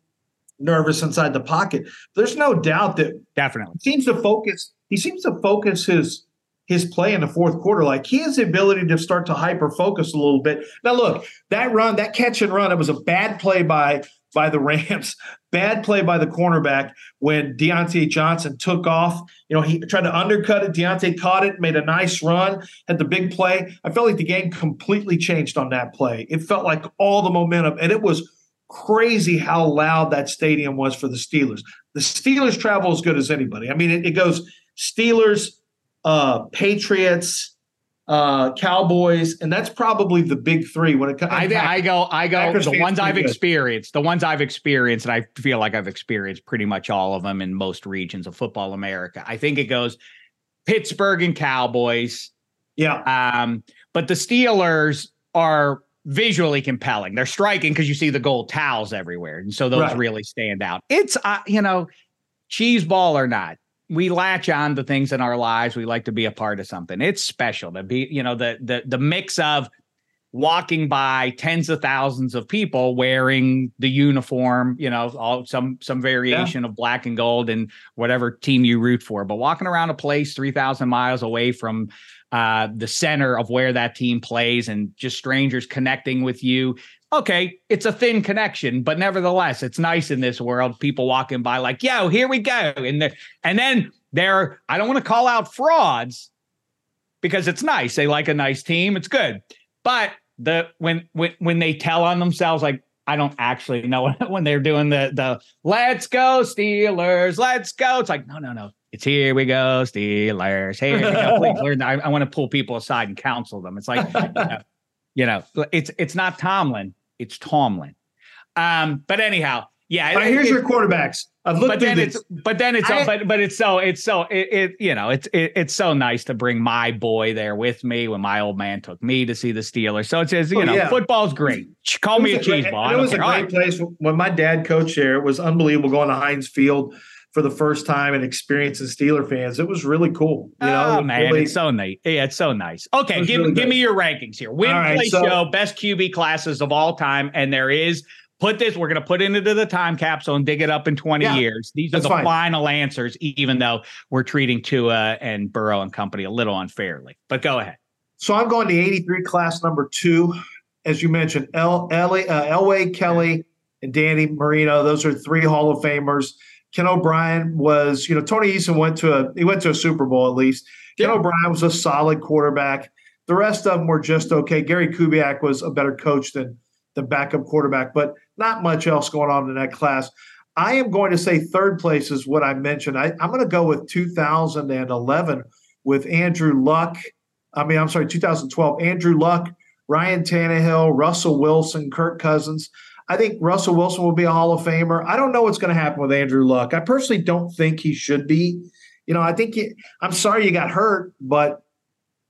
D: nervous inside the pocket. There's no doubt that
A: Definitely.
D: he seems to focus. He seems to focus his his play in the fourth quarter. Like he has the ability to start to hyper focus a little bit. Now, look, that run, that catch and run, it was a bad play by by the Rams. Bad play by the cornerback when Diontae Johnson took off. You know, he tried to undercut it. Diontae caught it, made a nice run, had the big play. I felt like the game completely changed on that play. It felt like all the momentum, and it was crazy how loud that stadium was for the Steelers. The Steelers travel as good as anybody. I mean, it, it goes Steelers, uh, Patriots, uh, Cowboys, and that's probably the big three when it comes.
A: I, I go, I go.
D: Packers
A: The ones I've
D: good.
A: experienced, the ones I've experienced, and I feel like I've experienced pretty much all of them in most regions of football America. I think it goes Pittsburgh and Cowboys,
D: yeah,
A: Um, but the Steelers are visually compelling. They're striking because you see the gold towels everywhere, and so those
D: Right.
A: really stand out. It's uh, you know, cheese ball or not, we latch on to things in our lives. We like to be a part of something. It's special to be, you know, the the the mix of walking by tens of thousands of people wearing the uniform, you know, all some some variation of black and gold and whatever team you root for. But walking around a place 3,000 miles away from uh, the center of where that team plays and just strangers connecting with you. Okay, it's a thin connection, but nevertheless, it's nice in this world. People walking by like, yo, here we go. And, the, and then there, I don't want to call out frauds because it's nice. They like a nice team. It's good. But the when when when they tell on themselves, like I don't actually know when they're doing the the let's go Steelers, let's go. It's like no no no. It's here we go Steelers. Here we go. Please learn. I, I want to pull people aside and counsel them. It's like you know, you know, it's it's not Tomlin, it's Tomlin. Um, but anyhow, yeah.
D: Right, here's
A: it-
D: your quarterbacks. I've looked
A: but then
D: this.
A: it's but then it's
D: I-
A: but but it's so it's so it, it you know it's it, it's so nice to bring my boy there with me when my old man took me to see the Steelers. So it says you
D: Oh,
A: know
D: yeah.
A: football's great. Call me a
D: was
A: cheese ball.
D: It was a great place when my dad coached there. It was unbelievable going to Heinz Field for the first time and experiencing Steeler fans. It was really cool. You know,
A: oh, man,
D: really,
A: it's so nice. Yeah, it's so nice. Okay, give,
D: really
A: give me your rankings here. Win,
D: right,
A: play,
D: so-
A: show, best QB classes of all time. And there is, put this, we're going to put it into the time capsule and dig it up in 20
D: Yeah,
A: years. These are the
D: fine.
A: final answers, even though we're treating Tua and Burrow and company a little unfairly. But go ahead.
D: So I'm going to 83 class number two. As you mentioned, El, uh, Elway, Kelly, and Danny Marino. Those are three Hall of Famers. Ken O'Brien was, you know, Tony Eason went to a he went to a Super Bowl at least. Ken O'Brien was a solid quarterback. The rest of them were just okay. Gary Kubiak was a better coach than the backup quarterback, but not much else going on in that class. I am going to say third place is what I mentioned. I, I'm going to go with 2011 with Andrew Luck. I mean, I'm sorry, 2012. Andrew Luck, Ryan Tannehill, Russell Wilson, Kirk Cousins. I think Russell Wilson will be a Hall of Famer. I don't know what's going to happen with Andrew Luck. I personally don't think he should be. You know, I think he, I'm sorry you got hurt, but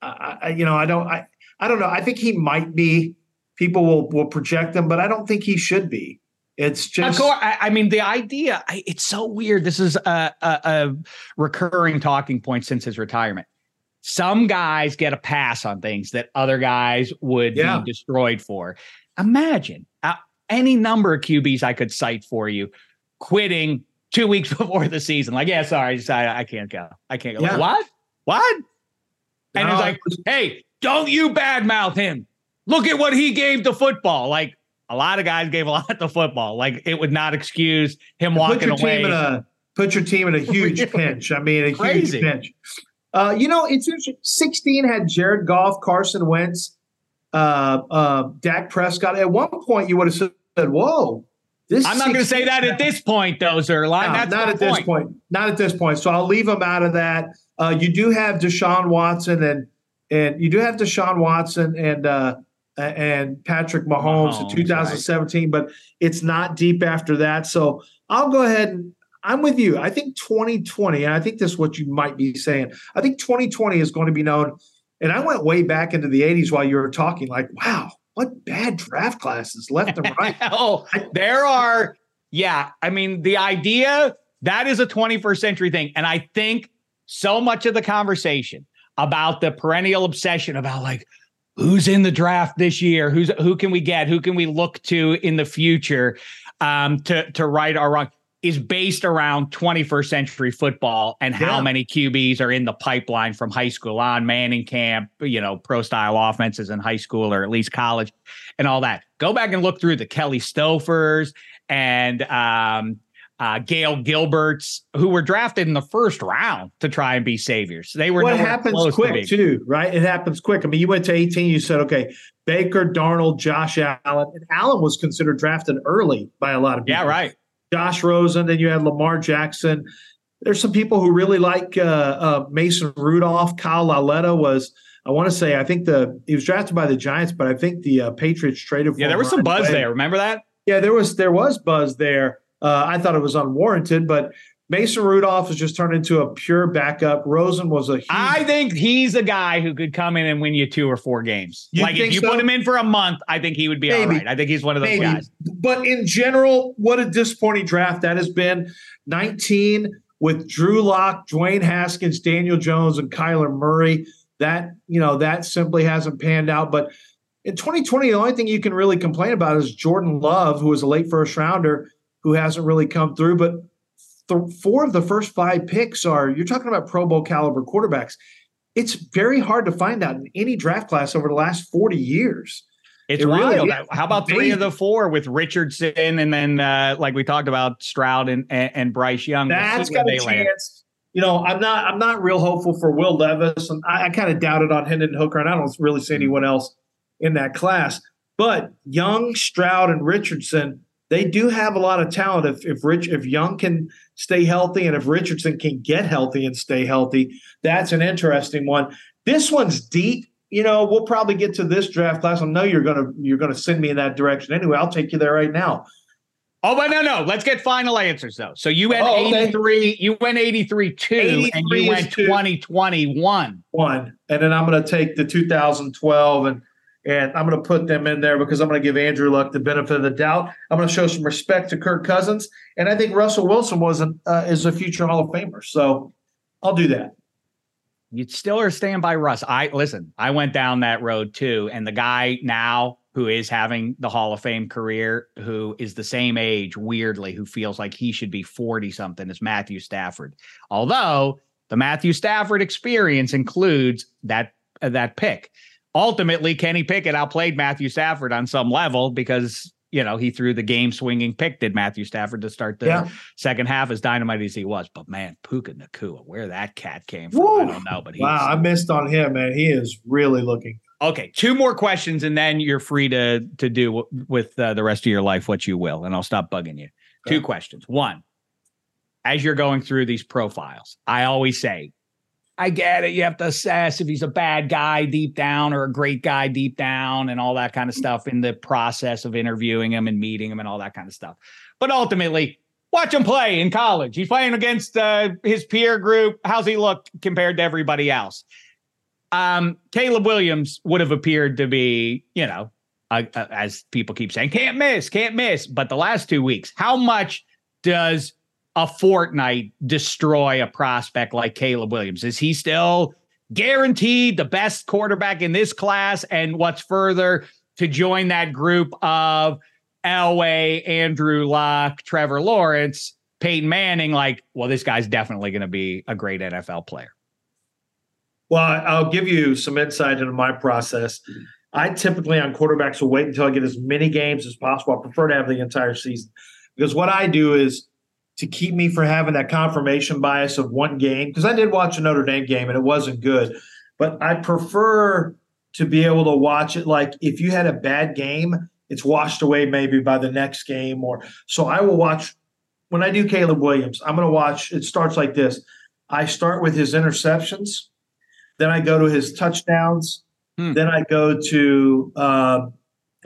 D: I, I, you know, I don't, I, I don't know. I think he might be. People will will project him, but I don't think he should be. It's
A: Of
D: just
A: course, I, I mean, the idea, I, it's so weird. This is a, a, a recurring talking point since his retirement. Some guys get a pass on things that other guys would
D: Yeah.
A: be destroyed for. Imagine uh, any number of QBs I could cite for you quitting two weeks before the season. Like, yeah, sorry, just- I, I can't go. I can't go.
D: Yeah.
A: What? What? And it's like, hey, don't you badmouth him. Look at what he gave to football. Like a lot of guys gave a lot to football. Like it would not excuse him
D: put
A: walking
D: your
A: away.
D: team in a put your team in a huge pinch. I mean, a
A: Crazy.
D: huge pinch. Uh, you know, it's interesting. 16 had Jared Goff, Carson Wentz, uh, uh, Dak Prescott. At one point, you would have said, "Whoa, this."
A: I'm not going to say that at this point, though, Zierlein.
D: No,
A: That's
D: not at this point. Not at this point. So I'll leave them out of that. Uh, you do have Deshaun Watson and and you do have Deshaun Watson and uh, and Patrick Mahomes,
A: Mahomes,
D: in 2017, but it's not deep after that. So I'll go ahead and I'm with you. I think 2020, and I think this is what you might be saying. I think 2020 is going to be known. And I went way back into the 80s while you were talking, like, wow, what bad draft classes left and right.
A: oh, there are. Yeah, I mean, the idea that is a 21st century thing, and I think so much of the conversation about the perennial obsession about like who's in the draft this year, who's who can we get, who can we look to in the future, um, to to right or wrong, is based around 21st century football and how
D: Yeah.
A: many QBs are in the pipeline from high school on Manning camp, you know, pro style offenses in high school or at least college and all that. Go back and look through the Kelly Stouffers and um, uh, Gale Gilberts, who were drafted in the first round to try and be saviors. They were
D: what happens
A: to
D: quick
A: being-
D: too, right? It happens quick. I mean, you went to 18, you said, okay, Baker, Darnold, Josh Allen. And Allen was considered drafted early by a lot of people.
A: Yeah, right.
D: Josh Rosen, then you had Lamar Jackson. There's some people who really like uh, uh, Mason Rudolph. Kyle Lauletta was, I want to say, I think the he was drafted by the Giants, but I think the uh, Patriots traded for
A: Yeah, there was some buzz
D: away.
A: there. Remember that?
D: Yeah, there was there was buzz there. Uh, I thought it was unwarranted, but Mason Rudolph has just turned into a pure backup. Rosen was a huge
A: I think he's a guy who could come in and win you two or four games.
D: You
A: like if you
D: so?
A: put him in for a month, I think he would be all
D: Maybe.
A: right. I think he's one of those
D: Maybe.
A: guys.
D: But in general, what a disappointing draft that has been. 19 with Drew Lock, Dwayne Haskins, Daniel Jones, and Kyler Murray. That, you know, that simply hasn't panned out. But in 2020, the only thing you can really complain about is Jordan Love, who was a late first rounder, who hasn't really come through. But th- four of the first five picks are you're talking about Pro Bowl caliber quarterbacks. It's very hard to find out in any draft class over the last 40 years.
A: It's
D: It really
A: wild.
D: is.
A: How about three of the four with Richardson and then uh, like we talked about Stroud and and, and Bryce Young?
D: That's got a
A: they land.
D: chance. You know, I'm not. I'm not real hopeful for Will Levis, and I, I kind of doubted on Hendon Hooker, and I don't really see anyone else in that class. But Young, Stroud, and Richardson, they do have a lot of talent. If if Rich, if Young can stay healthy, and if Richardson can get healthy and stay healthy, that's an interesting one. This one's deep. You know, we'll probably get to this draft class. I know you're gonna you're gonna send me in that direction anyway. I'll take you there right now.
A: Oh, but no, no. Let's get final answers though. So you went
D: Oh, okay.
A: 83, you went 83 2, and
D: 83
A: you went 2021.
D: one, and then I'm going to take the 2012 and and I'm going to put them in there because I'm going to give Andrew Luck the benefit of the doubt. I'm going to show some respect to Kirk Cousins, and I think Russell Wilson was an, uh, is a future Hall of Famer. So I'll do that.
A: You still are staying by Russ. I listen. I went down that road too, and the guy now who is having the Hall of Fame career, who is the same age, weirdly, who feels like he should be 40 something, is Matthew Stafford. Although the Matthew Stafford experience includes that uh, that pick. Ultimately, Kenny Pickett outplayed Matthew Stafford on some level because you know he threw the game swinging pick. Did Matthew Stafford to start the yeah. second half as dynamite as he was? But man, Puka Nacua, where that cat came from, Woo! I don't know. But
D: wow, I missed on him, man. He is really looking
A: Okay, two more questions, and then you're free to to do with uh, the rest of your life what you will, and I'll stop bugging you. Okay. Two questions. One, as you're going through these profiles, I always say, I get it. You have to assess if he's a bad guy deep down or a great guy deep down, and all that kind of stuff in the process of interviewing him and meeting him and all that kind of stuff. But ultimately, watch him play in college. He's playing against uh, his peer group. How's he look compared to everybody else? um, Caleb Williams would have appeared to be, you know, uh, uh, as people keep saying, can't miss, can't miss. But the last two weeks, how much does a fortnight destroy a prospect like Caleb Williams? Is he still guaranteed the best quarterback in this class? And what's further to join that group of Elway, Andrew Luck, Trevor Lawrence, Peyton Manning? Like, well, this guy's definitely going to be a great NFL player.
D: Well, I'll give you some insight into my process. I typically on quarterbacks will wait until I get as many games as possible. I prefer to have the entire season because what I do is to keep me from having that confirmation bias of one game because I did watch a Notre Dame game and it wasn't good, but I prefer to be able to watch it like if you had a bad game, it's washed away maybe by the next game or so I will watch when I do Caleb Williams, I'm going to watch it starts like this. I start with his interceptions then I go to his touchdowns. Hmm. Then I go to, uh,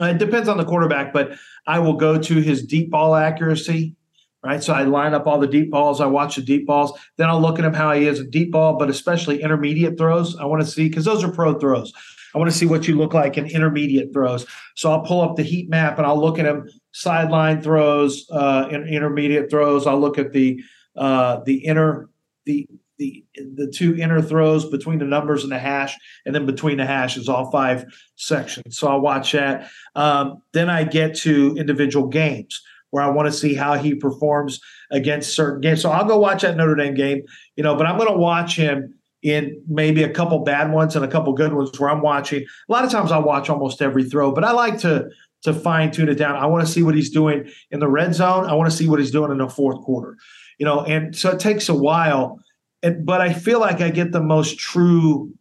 D: it depends on the quarterback, but I will go to his deep ball accuracy, right? So I line up all the deep balls. I watch the deep balls. Then I'll look at him how he is a deep ball, but especially intermediate throws. I want to see because those are pro throws. I want to see what you look like in intermediate throws. So I'll pull up the heat map and I'll look at him sideline throws, uh, in, intermediate throws. I'll look at the uh, the inner the the the two inner throws between the numbers and the hash, and then between the hashes, all five sections. So I'll watch that. Um, then I get to individual games where I want to see how he performs against certain games. So I'll go watch that Notre Dame game, you know, but I'm going to watch him in maybe a couple bad ones and a couple good ones where I'm watching. A lot of times I watch almost every throw, but I like to to fine tune it down. I want to see what he's doing in the red zone. I want to see what he's doing in the fourth quarter. You know, and so it takes a while but I feel like I get the most true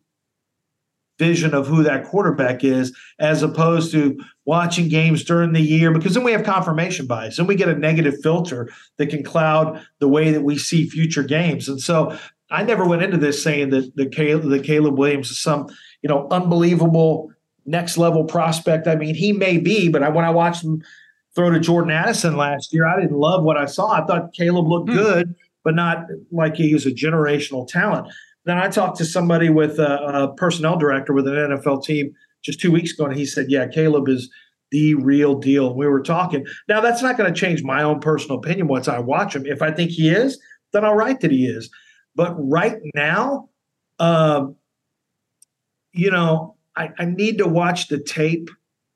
D: vision of who that quarterback is as opposed to watching games during the year because then we have confirmation bias and we get a negative filter that can cloud the way that we see future games and so I never went into this saying that the Caleb, the Caleb Williams is some you know unbelievable next level prospect I mean he may be but I, when I watched him throw to Jordan Addison last year I didn't love what I saw I thought Caleb looked hmm. good but not like he is a generational talent. Then I talked to somebody with a, a personnel director with an NFL team just two weeks ago, and he said, "Yeah, Caleb is." the real deal. We were talking. Now, that's not going to change my own personal opinion once I watch him. If I think he is, then I'll write that he is. But right now, um, you know, I, I, need to watch the tape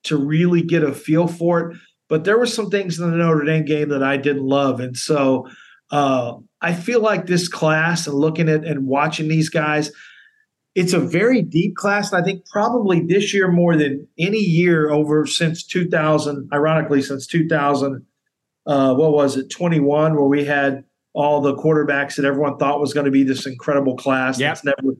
D: to really get a feel for it. But there were some things in the Notre Dame game that I didn't love. And so uh, I feel like this class and looking at and watching these guys, it's a very deep class. And I think probably this year more than any year over since 2000, ironically, since 2000, uh, what was it, 21, where we had all the quarterbacks that everyone thought was going to be this incredible class.
A: Yeah.
D: never,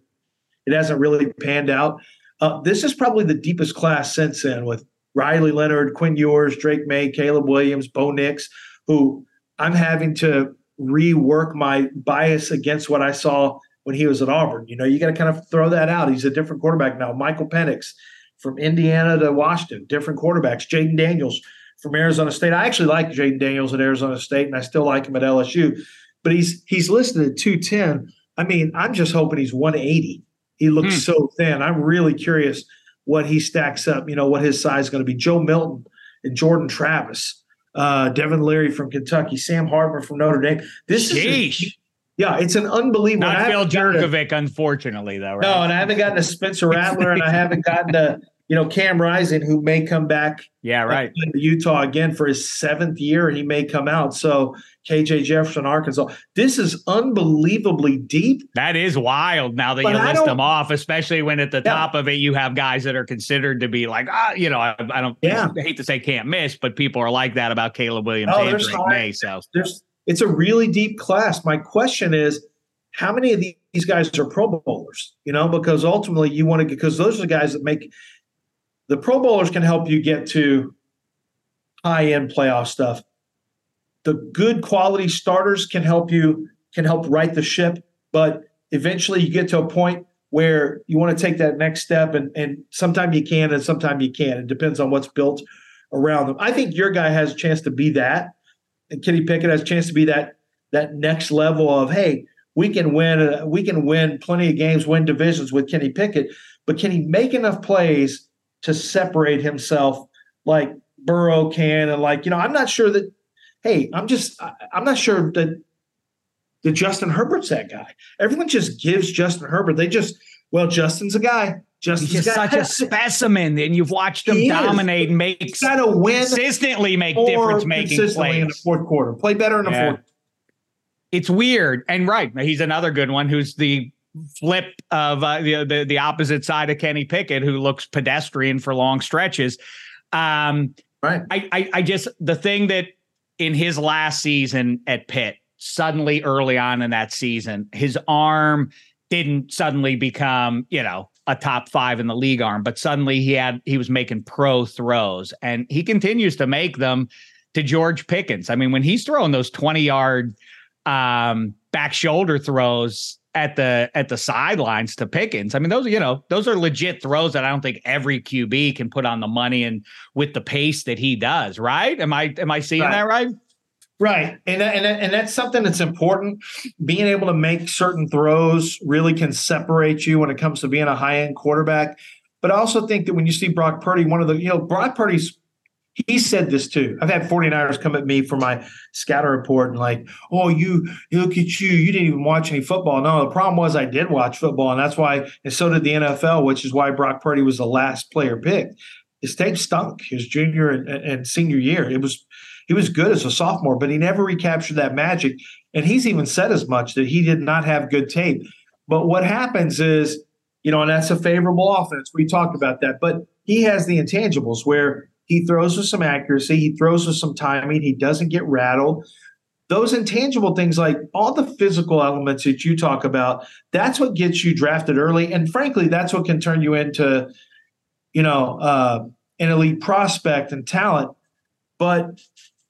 D: it hasn't really panned out. Uh, this is probably the deepest class since then with Riley Leonard, Quinn Ewers, Drake Maye, Caleb Williams, Bo Nix, who I'm having to rework my bias against what I saw when he was at Auburn. You know, you got to kind of throw that out. He's a different quarterback now. Michael Penix from Indiana to Washington, different quarterbacks. Jayden Daniels from Arizona State. I actually like Jayden Daniels at Arizona State, and I still like him at LSU. But he's he's listed at 210. I mean, I'm just hoping he's 180. He looks hmm. so thin. I'm really curious what he stacks up, you know, what his size is going to be. Joe Milton and Jordan Travis, uh, Devin Leary from Kentucky, Sam Hartman from Notre Dame. This
A: Sheesh.
D: is yeah, it's an unbelievable.
A: Not Phil Jurkovec, unfortunately, though. Right?
D: No, and I haven't gotten to Spencer Rattler, and I haven't gotten to you know Cam Rising, who may come back.
A: Yeah, right.
D: To Utah again for his seventh year, and he may come out. So KJ Jefferson, Arkansas. This is unbelievably deep.
A: That is wild. Now that but you I list them off, especially when at the yeah. top of it you have guys that are considered to be like, ah, you know, I, I don't. Yeah. I hate to say can't miss, but people are like that about Caleb Williams oh, and Drake Maye. So
D: there's it's a really deep class. My question is, how many of these guys are Pro Bowlers? You know, because ultimately you want to because those are the guys that make the Pro Bowlers can help you get to high end playoff stuff. The good quality starters can help you can help right the ship, but eventually you get to a point where you want to take that next step and and sometimes you can and sometimes you can't. It depends on what's built around them. I think your guy has a chance to be that and Kenny Pickett has a chance to be that that next level of hey, we can win uh, we can win plenty of games, win divisions with Kenny Pickett, but can he make enough plays to separate himself like Burrow can and like you know I'm not sure that hey I'm just I'm not sure that that Justin Herbert's that guy. Everyone just gives Justin Herbert. They just well Justin's a guy.
A: He's just such a specimen, and you've watched him dominate and make
D: He's got to win
A: consistently, make difference making plays
D: in the fourth quarter. Play better in the yeah. fourth.
A: It's weird, and right, he's another good one who's the flip of uh, the, the the opposite side of Kenny Pickett, who looks pedestrian for long stretches. Um,
D: right.
A: I, I I just the thing that in his last season at Pitt, suddenly early on in that season, his arm didn't suddenly become you know a top five in the league arm, but suddenly he had he was making pro throws and he continues to make them to George Pickens. I mean, when he's throwing those 20 yard um, back shoulder throws at the at the sidelines to Pickens. I mean, those are you know those are legit throws that I don't think every QB can put on the money and with the pace that he does. Right? Am I am I seeing right. that right?
D: Right, and and and that's something that's important. Being able to make certain throws really can separate you when it comes to being a high end quarterback. But I also think that when you see Brock Purdy, one of the you know Brock Purdy's he said this too. I've had 49ers come at me for my scatter report and like, oh, you look at you, you didn't even watch any football. No, the problem was I did watch football, and that's why, and so did the NFL, which is why Brock Purdy was the last player picked. His tape stunk his junior and, and senior year. It was he was good as a sophomore, but he never recaptured that magic. And he's even said as much that he did not have good tape. But what happens is, you know, and that's a favorable offense. We talked about that. But he has the intangibles where he throws with some accuracy, he throws with some timing, he doesn't get rattled. Those intangible things, like all the physical elements that you talk about, that's what gets you drafted early. And frankly, that's what can turn you into, you know, uh, an elite prospect and talent. But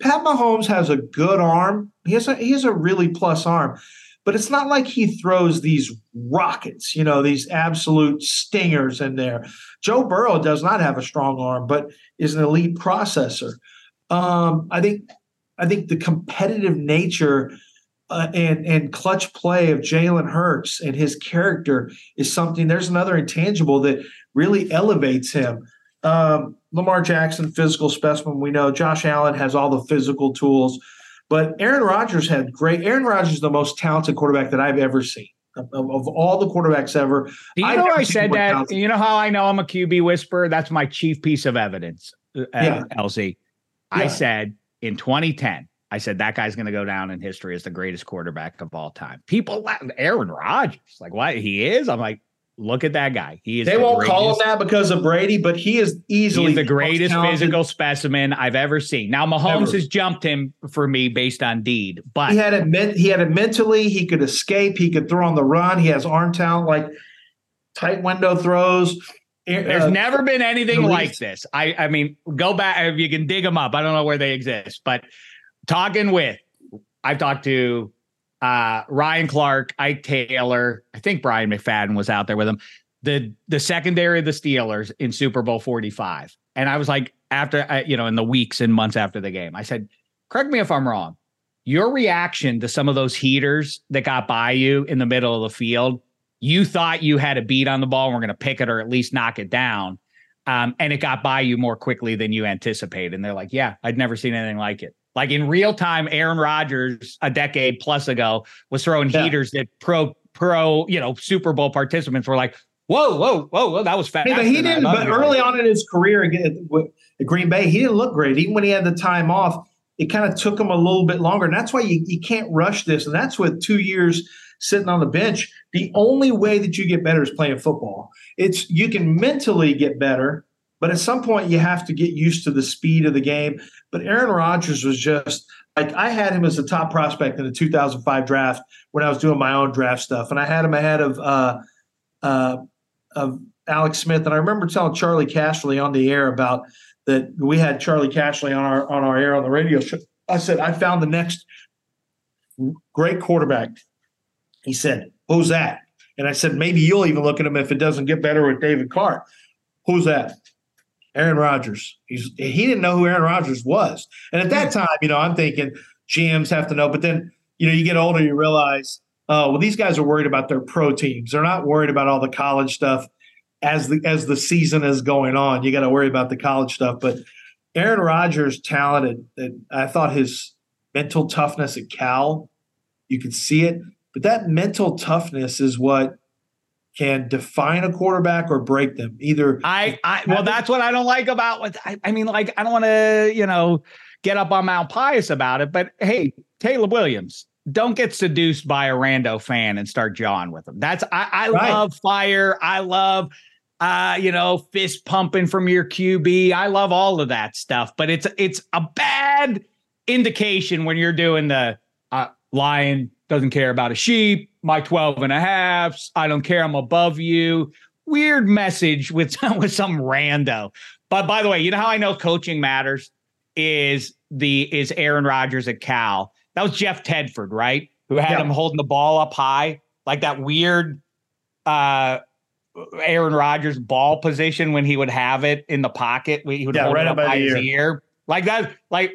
D: Pat Mahomes has a good arm. He has a he has a really plus arm, but it's not like he throws these rockets, you know, these absolute stingers in there. Joe Burrow does not have a strong arm, but is an elite processor. Um, I think I think the competitive nature uh, and and clutch play of Jalen Hurts and his character is something. There's another intangible that really elevates him. Um, Lamar Jackson, physical specimen. We know Josh Allen has all the physical tools, but Aaron Rodgers had great. Aaron Rodgers is the most talented quarterback that I've ever seen. Of, of all the quarterbacks ever,
A: Do you I've know I said that. Talented. You know how I know I'm a QB whisperer. That's my chief piece of evidence. Uh, yeah. LZ. I said in 2010, I said that guy's going to go down in history as the greatest quarterback of all time. People, Aaron Rodgers, like what he is. I'm like, Look at that guy. He is.
D: They the won't greatest. call him that because of Brady, but he is easily
A: the greatest physical specimen I've ever seen. Now Mahomes ever. has jumped him for me based on deed, but
D: he had it. He had it mentally. He could escape. He could throw on the run. He has arm talent, like tight window throws.
A: There's uh, never been anything like this. I, I mean, go back if you can dig them up. I don't know where they exist, but talking with, I've talked to uh, Ryan Clark, Ike Taylor. I think Bryant McFadden was out there with him. The the secondary of the Steelers in Super Bowl 45. And I was like, after uh, you know, in the weeks and months after the game, I said, correct me if I'm wrong. Your reaction to some of those heaters that got by you in the middle of the field, you thought you had a beat on the ball and we're going to pick it or at least knock it down. Um, and it got by you more quickly than you anticipated. And they're like, yeah, I'd never seen anything like it. Like in real time, Aaron Rodgers a decade plus ago was throwing yeah. heaters that pro pro you know Super Bowl participants were like, whoa, whoa, whoa, whoa that was fast.
D: Hey, but he didn't. But early on in his career at uh, Green Bay, he didn't look great. Even when he had the time off, it kind of took him a little bit longer, and that's why you you can't rush this. And that's with two years sitting on the bench. The only way that you get better is playing football. It's you can mentally get better, but at some point you have to get used to the speed of the game. But Aaron Rodgers was just like I had him as a top prospect in the 2005 draft when I was doing my own draft stuff, and I had him ahead of uh, uh, of Alex Smith. And I remember telling Charlie Casserly on the air about that. We had Charlie Casserly on our on our air on the radio show. I said I found the next great quarterback. He said, "Who's that?" And I said, "Maybe you'll even look at him if it doesn't get better with David Carr." Who's that? Aaron Rodgers. He's he didn't know who Aaron Rodgers was. And at that hmm. time, you know, I'm thinking GMs have to know. But then, you know, you get older, you realize, oh, well, these guys are worried about their pro teams. They're not worried about all the college stuff as the as the season is going on. You got to worry about the college stuff. But Aaron Rodgers talented. I thought his mental toughness at Cal, you could see it. But that mental toughness is what can define a quarterback or break them. Either
A: I, I well, that's what I don't like about what I, I mean. Like, I don't want to, you know, get up on Mount Pius about it, but hey, Caleb Williams, don't get seduced by a rando fan and start jawing with them. That's I, I right. love fire. I love uh, you know, fist pumping from your QB. I love all of that stuff, but it's it's a bad indication when you're doing the uh, lion doesn't care about a sheep, my 12 and a halves. I don't care. I'm above you. Weird message with, with some rando. But by the way, you know how I know coaching matters is the is Aaron Rodgers at Cal. That was Jeff Tedford, right? Who had yeah. him holding the ball up high, like that weird uh Aaron Rodgers ball position when he would have it in the pocket. He would
D: yeah,
A: hold
D: right
A: it
D: up by his ear.
A: ear. Like that, like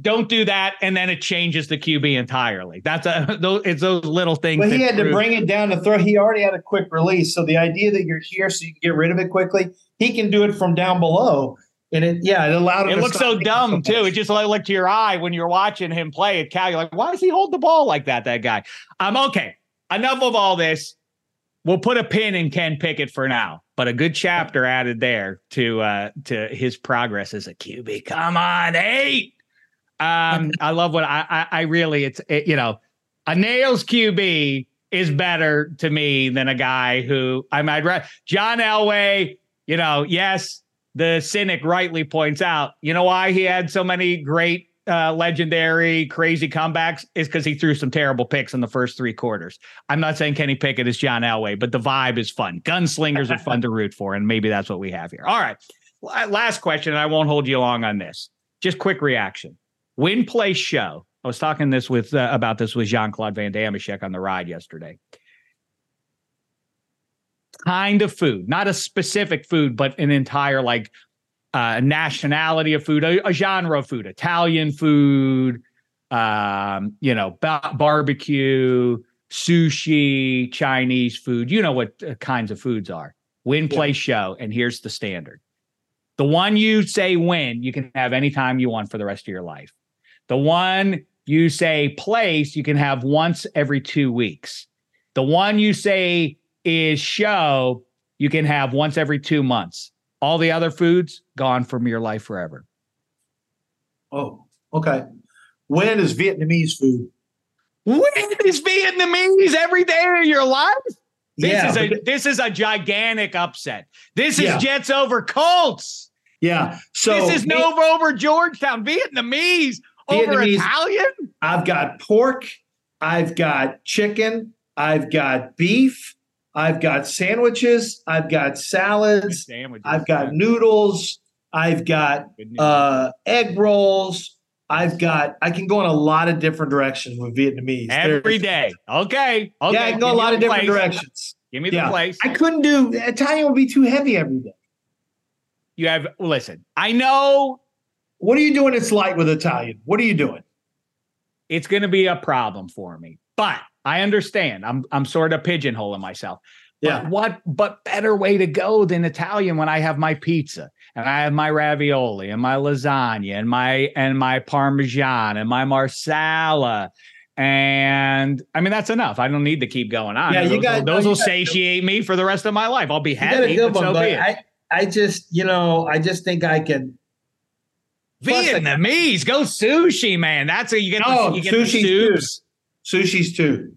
A: don't do that, and then it changes the QB entirely. That's a those it's those little things.
D: But he had prove. to bring it down to throw. He already had a quick release, so the idea that you're here so you can get rid of it quickly, he can do it from down below. And it, yeah, it allowed him.
A: It looks so dumb so too. It just like look to your eye when you're watching him play at Cal. You're like, why does he hold the ball like that? That guy. I'm um, okay. Enough of all this. We'll put a pin in Ken Pickett for now, but a good chapter added there to uh to his progress as a QB. Come on, eight. Um, I love what I, I, I really, it's, it, you know, a nails QB is better to me than a guy who I might rather John Elway, you know, yes, the cynic rightly points out, you know why he had so many great uh, legendary crazy comebacks is because he threw some terrible picks in the first three quarters. I'm not saying Kenny Pickett is John Elway, but the vibe is fun. Gunslingers are fun to root for, and maybe that's what we have here. All right. Last question, I won't hold you long on this. Just quick reaction. Win play show. I was talking this with uh, about this with Jean Claude Van Dameshek on the ride yesterday. Kind of food, not a specific food, but an entire like uh, nationality of food, a, a genre of food, Italian food, um, you know, ba- barbecue, sushi, Chinese food. You know what uh, kinds of foods are. Win play yeah. show, and here's the standard. The one you say win, you can have anytime you want for the rest of your life. The one you say place, you can have once every two weeks. The one you say is show, you can have once every two months. All the other foods gone from your life forever.
D: Oh, okay. When is Vietnamese food?
A: When is Vietnamese every day of your life? This yeah, is a this is a gigantic upset. This is yeah. Jets over Colts.
D: Yeah.
A: So this is Nova over Georgetown. Vietnamese over Italian?
D: I've got pork. I've got chicken. I've got beef. I've got sandwiches. I've got salads. I've got noodles. I've got uh, egg rolls. I've got. I can go in a lot of different directions with Vietnamese
A: every day. Okay. Okay.
D: Yeah, I can go a lot of different place. directions.
A: Give me the yeah. place.
D: I couldn't do Italian. Would be too heavy every day.
A: You have listen. I know
D: what are you doing it's light with Italian? What are you doing?
A: It's going to be a problem for me. But I understand. I'm I'm sort of pigeonholing myself.
D: Yeah.
A: But what but better way to go than Italian when I have my pizza and I have my ravioli and my lasagna and my and my parmesan and my marsala. And I mean that's enough. I don't need to keep going on.
D: Yeah, you
A: those,
D: got-
A: will, those
D: you
A: will satiate me for the rest of my life. I'll be happy.
D: a good
A: but
D: one,
A: so
D: but. I, I just, you know, I just think I can.
A: Vietnamese, go sushi, man. That's a you get.
D: Oh,
A: the, you get the
D: sushi's
A: Two.
D: Sushi's two.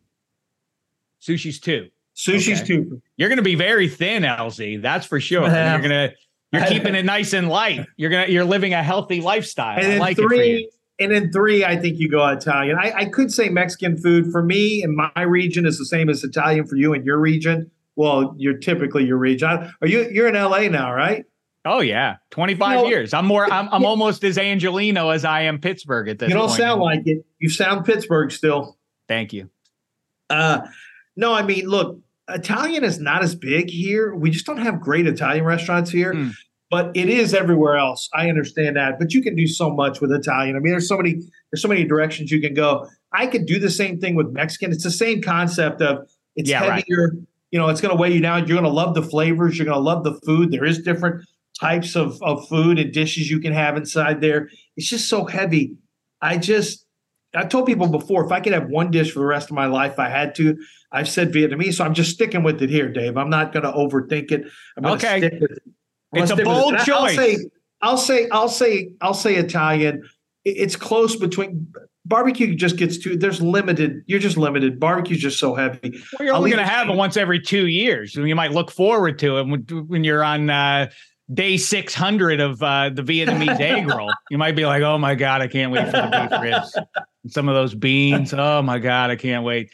A: Sushi's too.
D: Sushi's
A: Okay.
D: two.
A: You're going to be very thin, LZ. That's for sure.
D: Yeah.
A: You're gonna you're keeping it nice and light. You're gonna you're living a healthy lifestyle.
D: And
A: I
D: then
A: like
D: three, and then three, I think you go Italian. I, I could say Mexican food for me in my region is the same as Italian for you in your region. Well, you're typically your region. Are you? You're in LA now, right?
A: Oh yeah, 25
D: You know-
A: years. I'm more. I'm, I'm almost as Angelino as I am Pittsburgh at this.
D: You don't
A: point.
D: sound like it. You sound Pittsburgh still.
A: Thank you.
D: Uh, no, I mean, look, Italian is not as big here. We just don't have great Italian restaurants here,
A: Hmm.
D: but it is everywhere else. I understand that, but you can do so much with Italian. I mean, there's so many, there's so many directions you can go. I could do the same thing with Mexican. It's the same concept of it's
A: Yeah, right.
D: heavier. You know, it's going to weigh you down. You're going to love the flavors. You're going to love the food. There is different types of, of food and dishes you can have inside there. It's just so heavy. I just, I told people before, if I could have one dish for the rest of my life, I had to. I've said Vietnamese, so I'm just sticking with it here, Dave. I'm not going to overthink it. I'm
A: Okay.
D: stick with it.
A: It's a
D: it.
A: bold
D: And I- I'll
A: choice.
D: say, I'll say, I'll say, I'll say Italian. It's close between barbecue. Just gets too. There's limited. You're just limited. Barbecue's just so heavy.
A: Well, you're
D: I'll
A: only going to have it once every two years. You might look forward to it when, when you're on uh, day 600 of uh, the Vietnamese egg roll. You might be like, oh my God, I can't wait for the beef ribs. And some of those beans. Oh my God, I can't wait.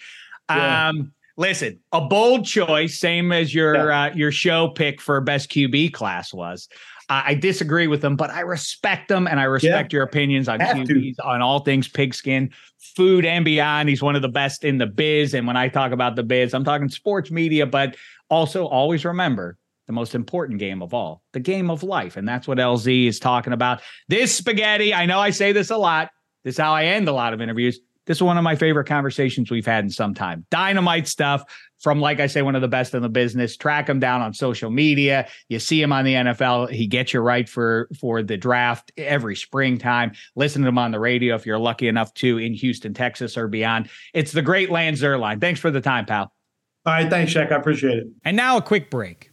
D: Yeah.
A: Um, listen, a bold choice, same as your uh, your show pick for best QB class was. Uh, I disagree with them, but I respect them and I respect your opinions on
D: Have to.
A: QBs, on all things pigskin, food and beyond. He's one of the best in the biz. And when I talk about the biz, I'm talking sports media, but also always remember the most important game of all, the game of life. And that's what LZ is talking about. This spaghetti, I know I say this a lot. This is how I end a lot of interviews. This is one of my favorite conversations we've had in some time. Dynamite stuff from, like I say, one of the best in the business. Track him down on social media. You see him on the NFL. He gets you right for for the draft every springtime. Listen to him on the radio if you're lucky enough to in Houston, Texas, or beyond. It's the great Lance Zierlein. Thanks for the time, pal.
D: All right, thanks, Shek. I appreciate it.
E: And now a quick break.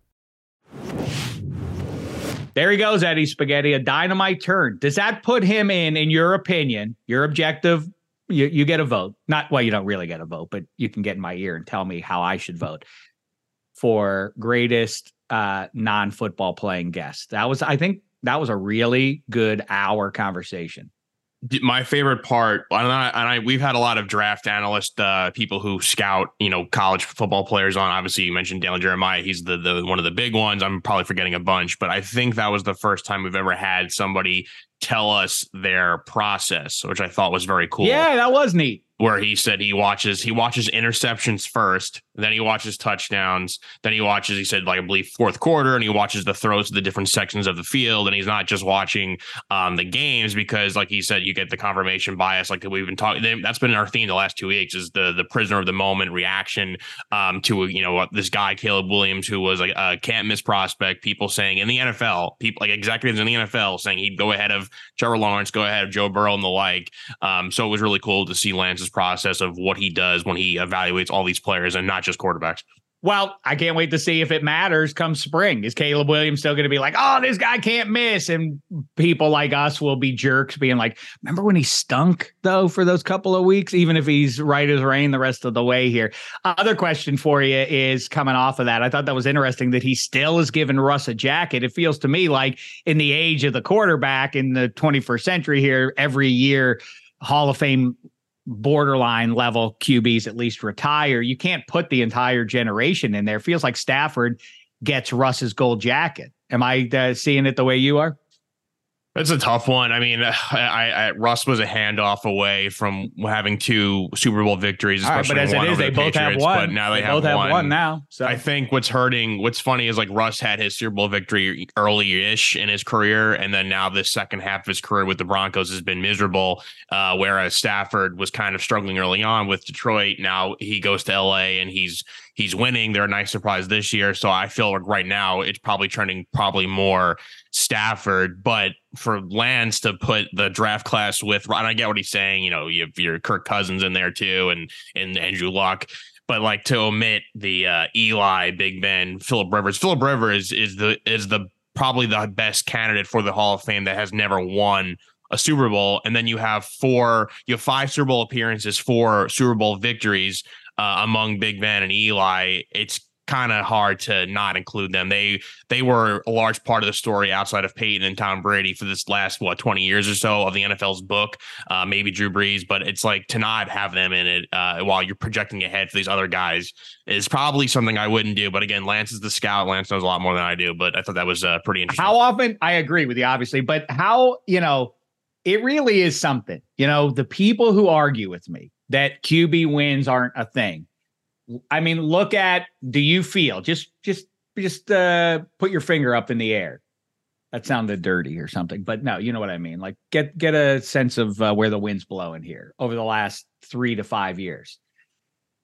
A: There he goes, Eddie Spaghetti, a dynamite turn. Does that put him in, in your opinion, your objective? You, you get a vote. Not well, you don't really get a vote, but you can get in my ear and tell me how I should vote for greatest uh, non-football playing guest. That was, I think, that was a really good hour conversation.
F: My favorite part and I, and I we've had a lot of draft analyst uh, people who scout you know college football players on. Obviously you mentioned Daniel Jeremiah. He's the the one of the big ones. I'm probably forgetting a bunch but I think that was the first time we've ever had somebody tell us their process which I thought was very cool.
A: Yeah, that was neat.
F: Where he said he watches he watches interceptions first, then he watches touchdowns, then he watches he said like I believe fourth quarter, and he watches the throws to the different sections of the field, and he's not just watching um, the games because like he said you get the confirmation bias like we've been talking. That's been our theme the last two weeks is the the prisoner of the moment reaction um, to you know this guy Caleb Williams who was like a can't miss prospect. People saying in the NFL, people like executives in the NFL saying he'd go ahead of Trevor Lawrence, go ahead of Joe Burrow and the like. Um, so it was really cool to see Lance's process of what he does when he evaluates all these players and not just quarterbacks.
A: Well, I can't wait to see if it matters come spring. Is Caleb Williams still going to be like, oh, this guy can't miss? And people like us will be jerks, being like, remember when he stunk, though, for those couple of weeks, even if he's right as rain the rest of the way here? Other question for you is coming off of that. I thought that was interesting that he still is giving Russ a jacket. It feels to me like in the age of the quarterback in the 21st century here, every year, Hall of Fame borderline level QBs at least retire. You can't put the entire generation in there. It feels like Stafford gets Russ's gold jacket. Am I uh, seeing it the way you are?
F: It's a tough one. I mean, I, I, Russ was a handoff away from having two Super Bowl victories, especially
A: right, but as it is, they both have one.
F: But now they,
A: they
F: have,
A: both have
F: one.
A: one now.
F: So I think what's hurting, what's funny is like Russ had his Super Bowl victory early-ish in his career, and then now this second half of his career with the Broncos has been miserable. Uh, whereas Stafford was kind of struggling early on with Detroit. Now he goes to LA and he's he's winning. They're a nice surprise this year. So I feel like right now it's probably trending probably more Stafford, but for Lance to put the draft class with, and I get what he's saying. You know, you have your Kirk Cousins in there too, and and Andrew Luck. But like to omit the uh, Eli, Big Ben, Philip Rivers. Philip Rivers is the is the probably the best candidate for the Hall of Fame that has never won a Super Bowl, and then you have four, you have five Super Bowl appearances, four Super Bowl victories uh, among Big Ben and Eli. It's kind of hard to not include them. They they were a large part of the story outside of Peyton and Tom Brady for this last what 20 years or so of the NFL's book. Uh, maybe Drew Brees, but it's like to not have them in it uh, while you're projecting ahead for these other guys is probably something I wouldn't do. But again, Lance is the scout. Lance knows a lot more than I do. But I thought that was uh, pretty interesting.
A: How often? I agree with you, obviously, but how you know it really is something. You know, the people who argue with me that QB wins aren't a thing I mean, look at do you feel just just just uh put your finger up in the air. That sounded dirty or something, but no, you know what I mean. Like get get a sense of uh, where the wind's blowing here over the last 3 to 5 years.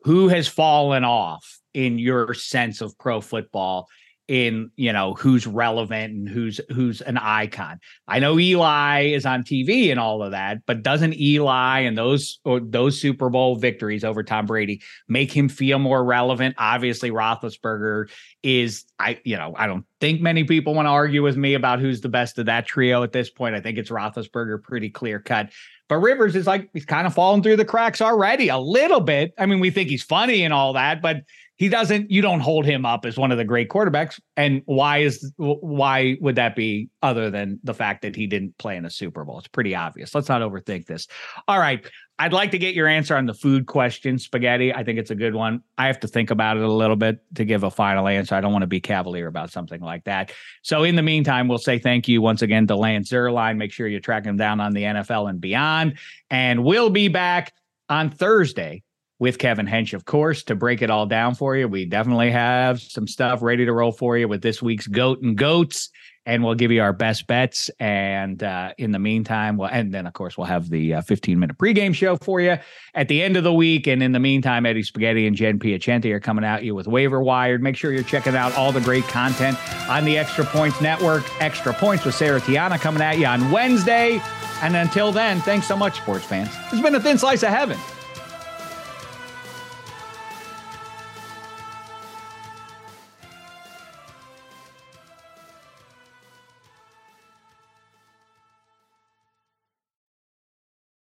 A: Who has fallen off in your sense of pro football in you know who's relevant and who's who's an icon. I know Eli is on TV and all of that, but doesn't Eli and those or those Super Bowl victories over Tom Brady make him feel more relevant? Obviously, Roethlisberger is I you know I don't think many people want to argue with me about who's the best of that trio at this point. I think it's Roethlisberger, pretty clear cut. But Rivers is like he's kind of fallen through the cracks already a little bit. I mean, we think he's funny and all that, but he doesn't you don't hold him up as one of the great quarterbacks. And why is why would that be other than the fact that he didn't play in a super bowl? It's pretty obvious. Let's not overthink this. All right. I'd like to get your answer on the food question spaghetti. I think it's a good one. I have to think about it a little bit to give a final answer. I don't want to be cavalier about something like that. So in the meantime we'll say thank you once again to lance zierlein make sure you track him down on the nfl and beyond. And we'll be back on thursday with Kevin Hench, of course, to break it all down for you. We definitely have some stuff ready to roll for you with this week's Goat and Goats, and we'll give you our best bets. And uh, in the meantime, well, and then of course we'll have the uh, 15 minute pregame show for you at the end of the week. And in the meantime, Eddie Spaghetti and Jen Piacenti are coming at you with Waiver Wired. Make sure you're checking out all the great content on the Extra Points Network. Extra Points with Sarah Tiana coming at you on Wednesday. And until then, thanks so much, sports fans. It's been a thin slice of heaven.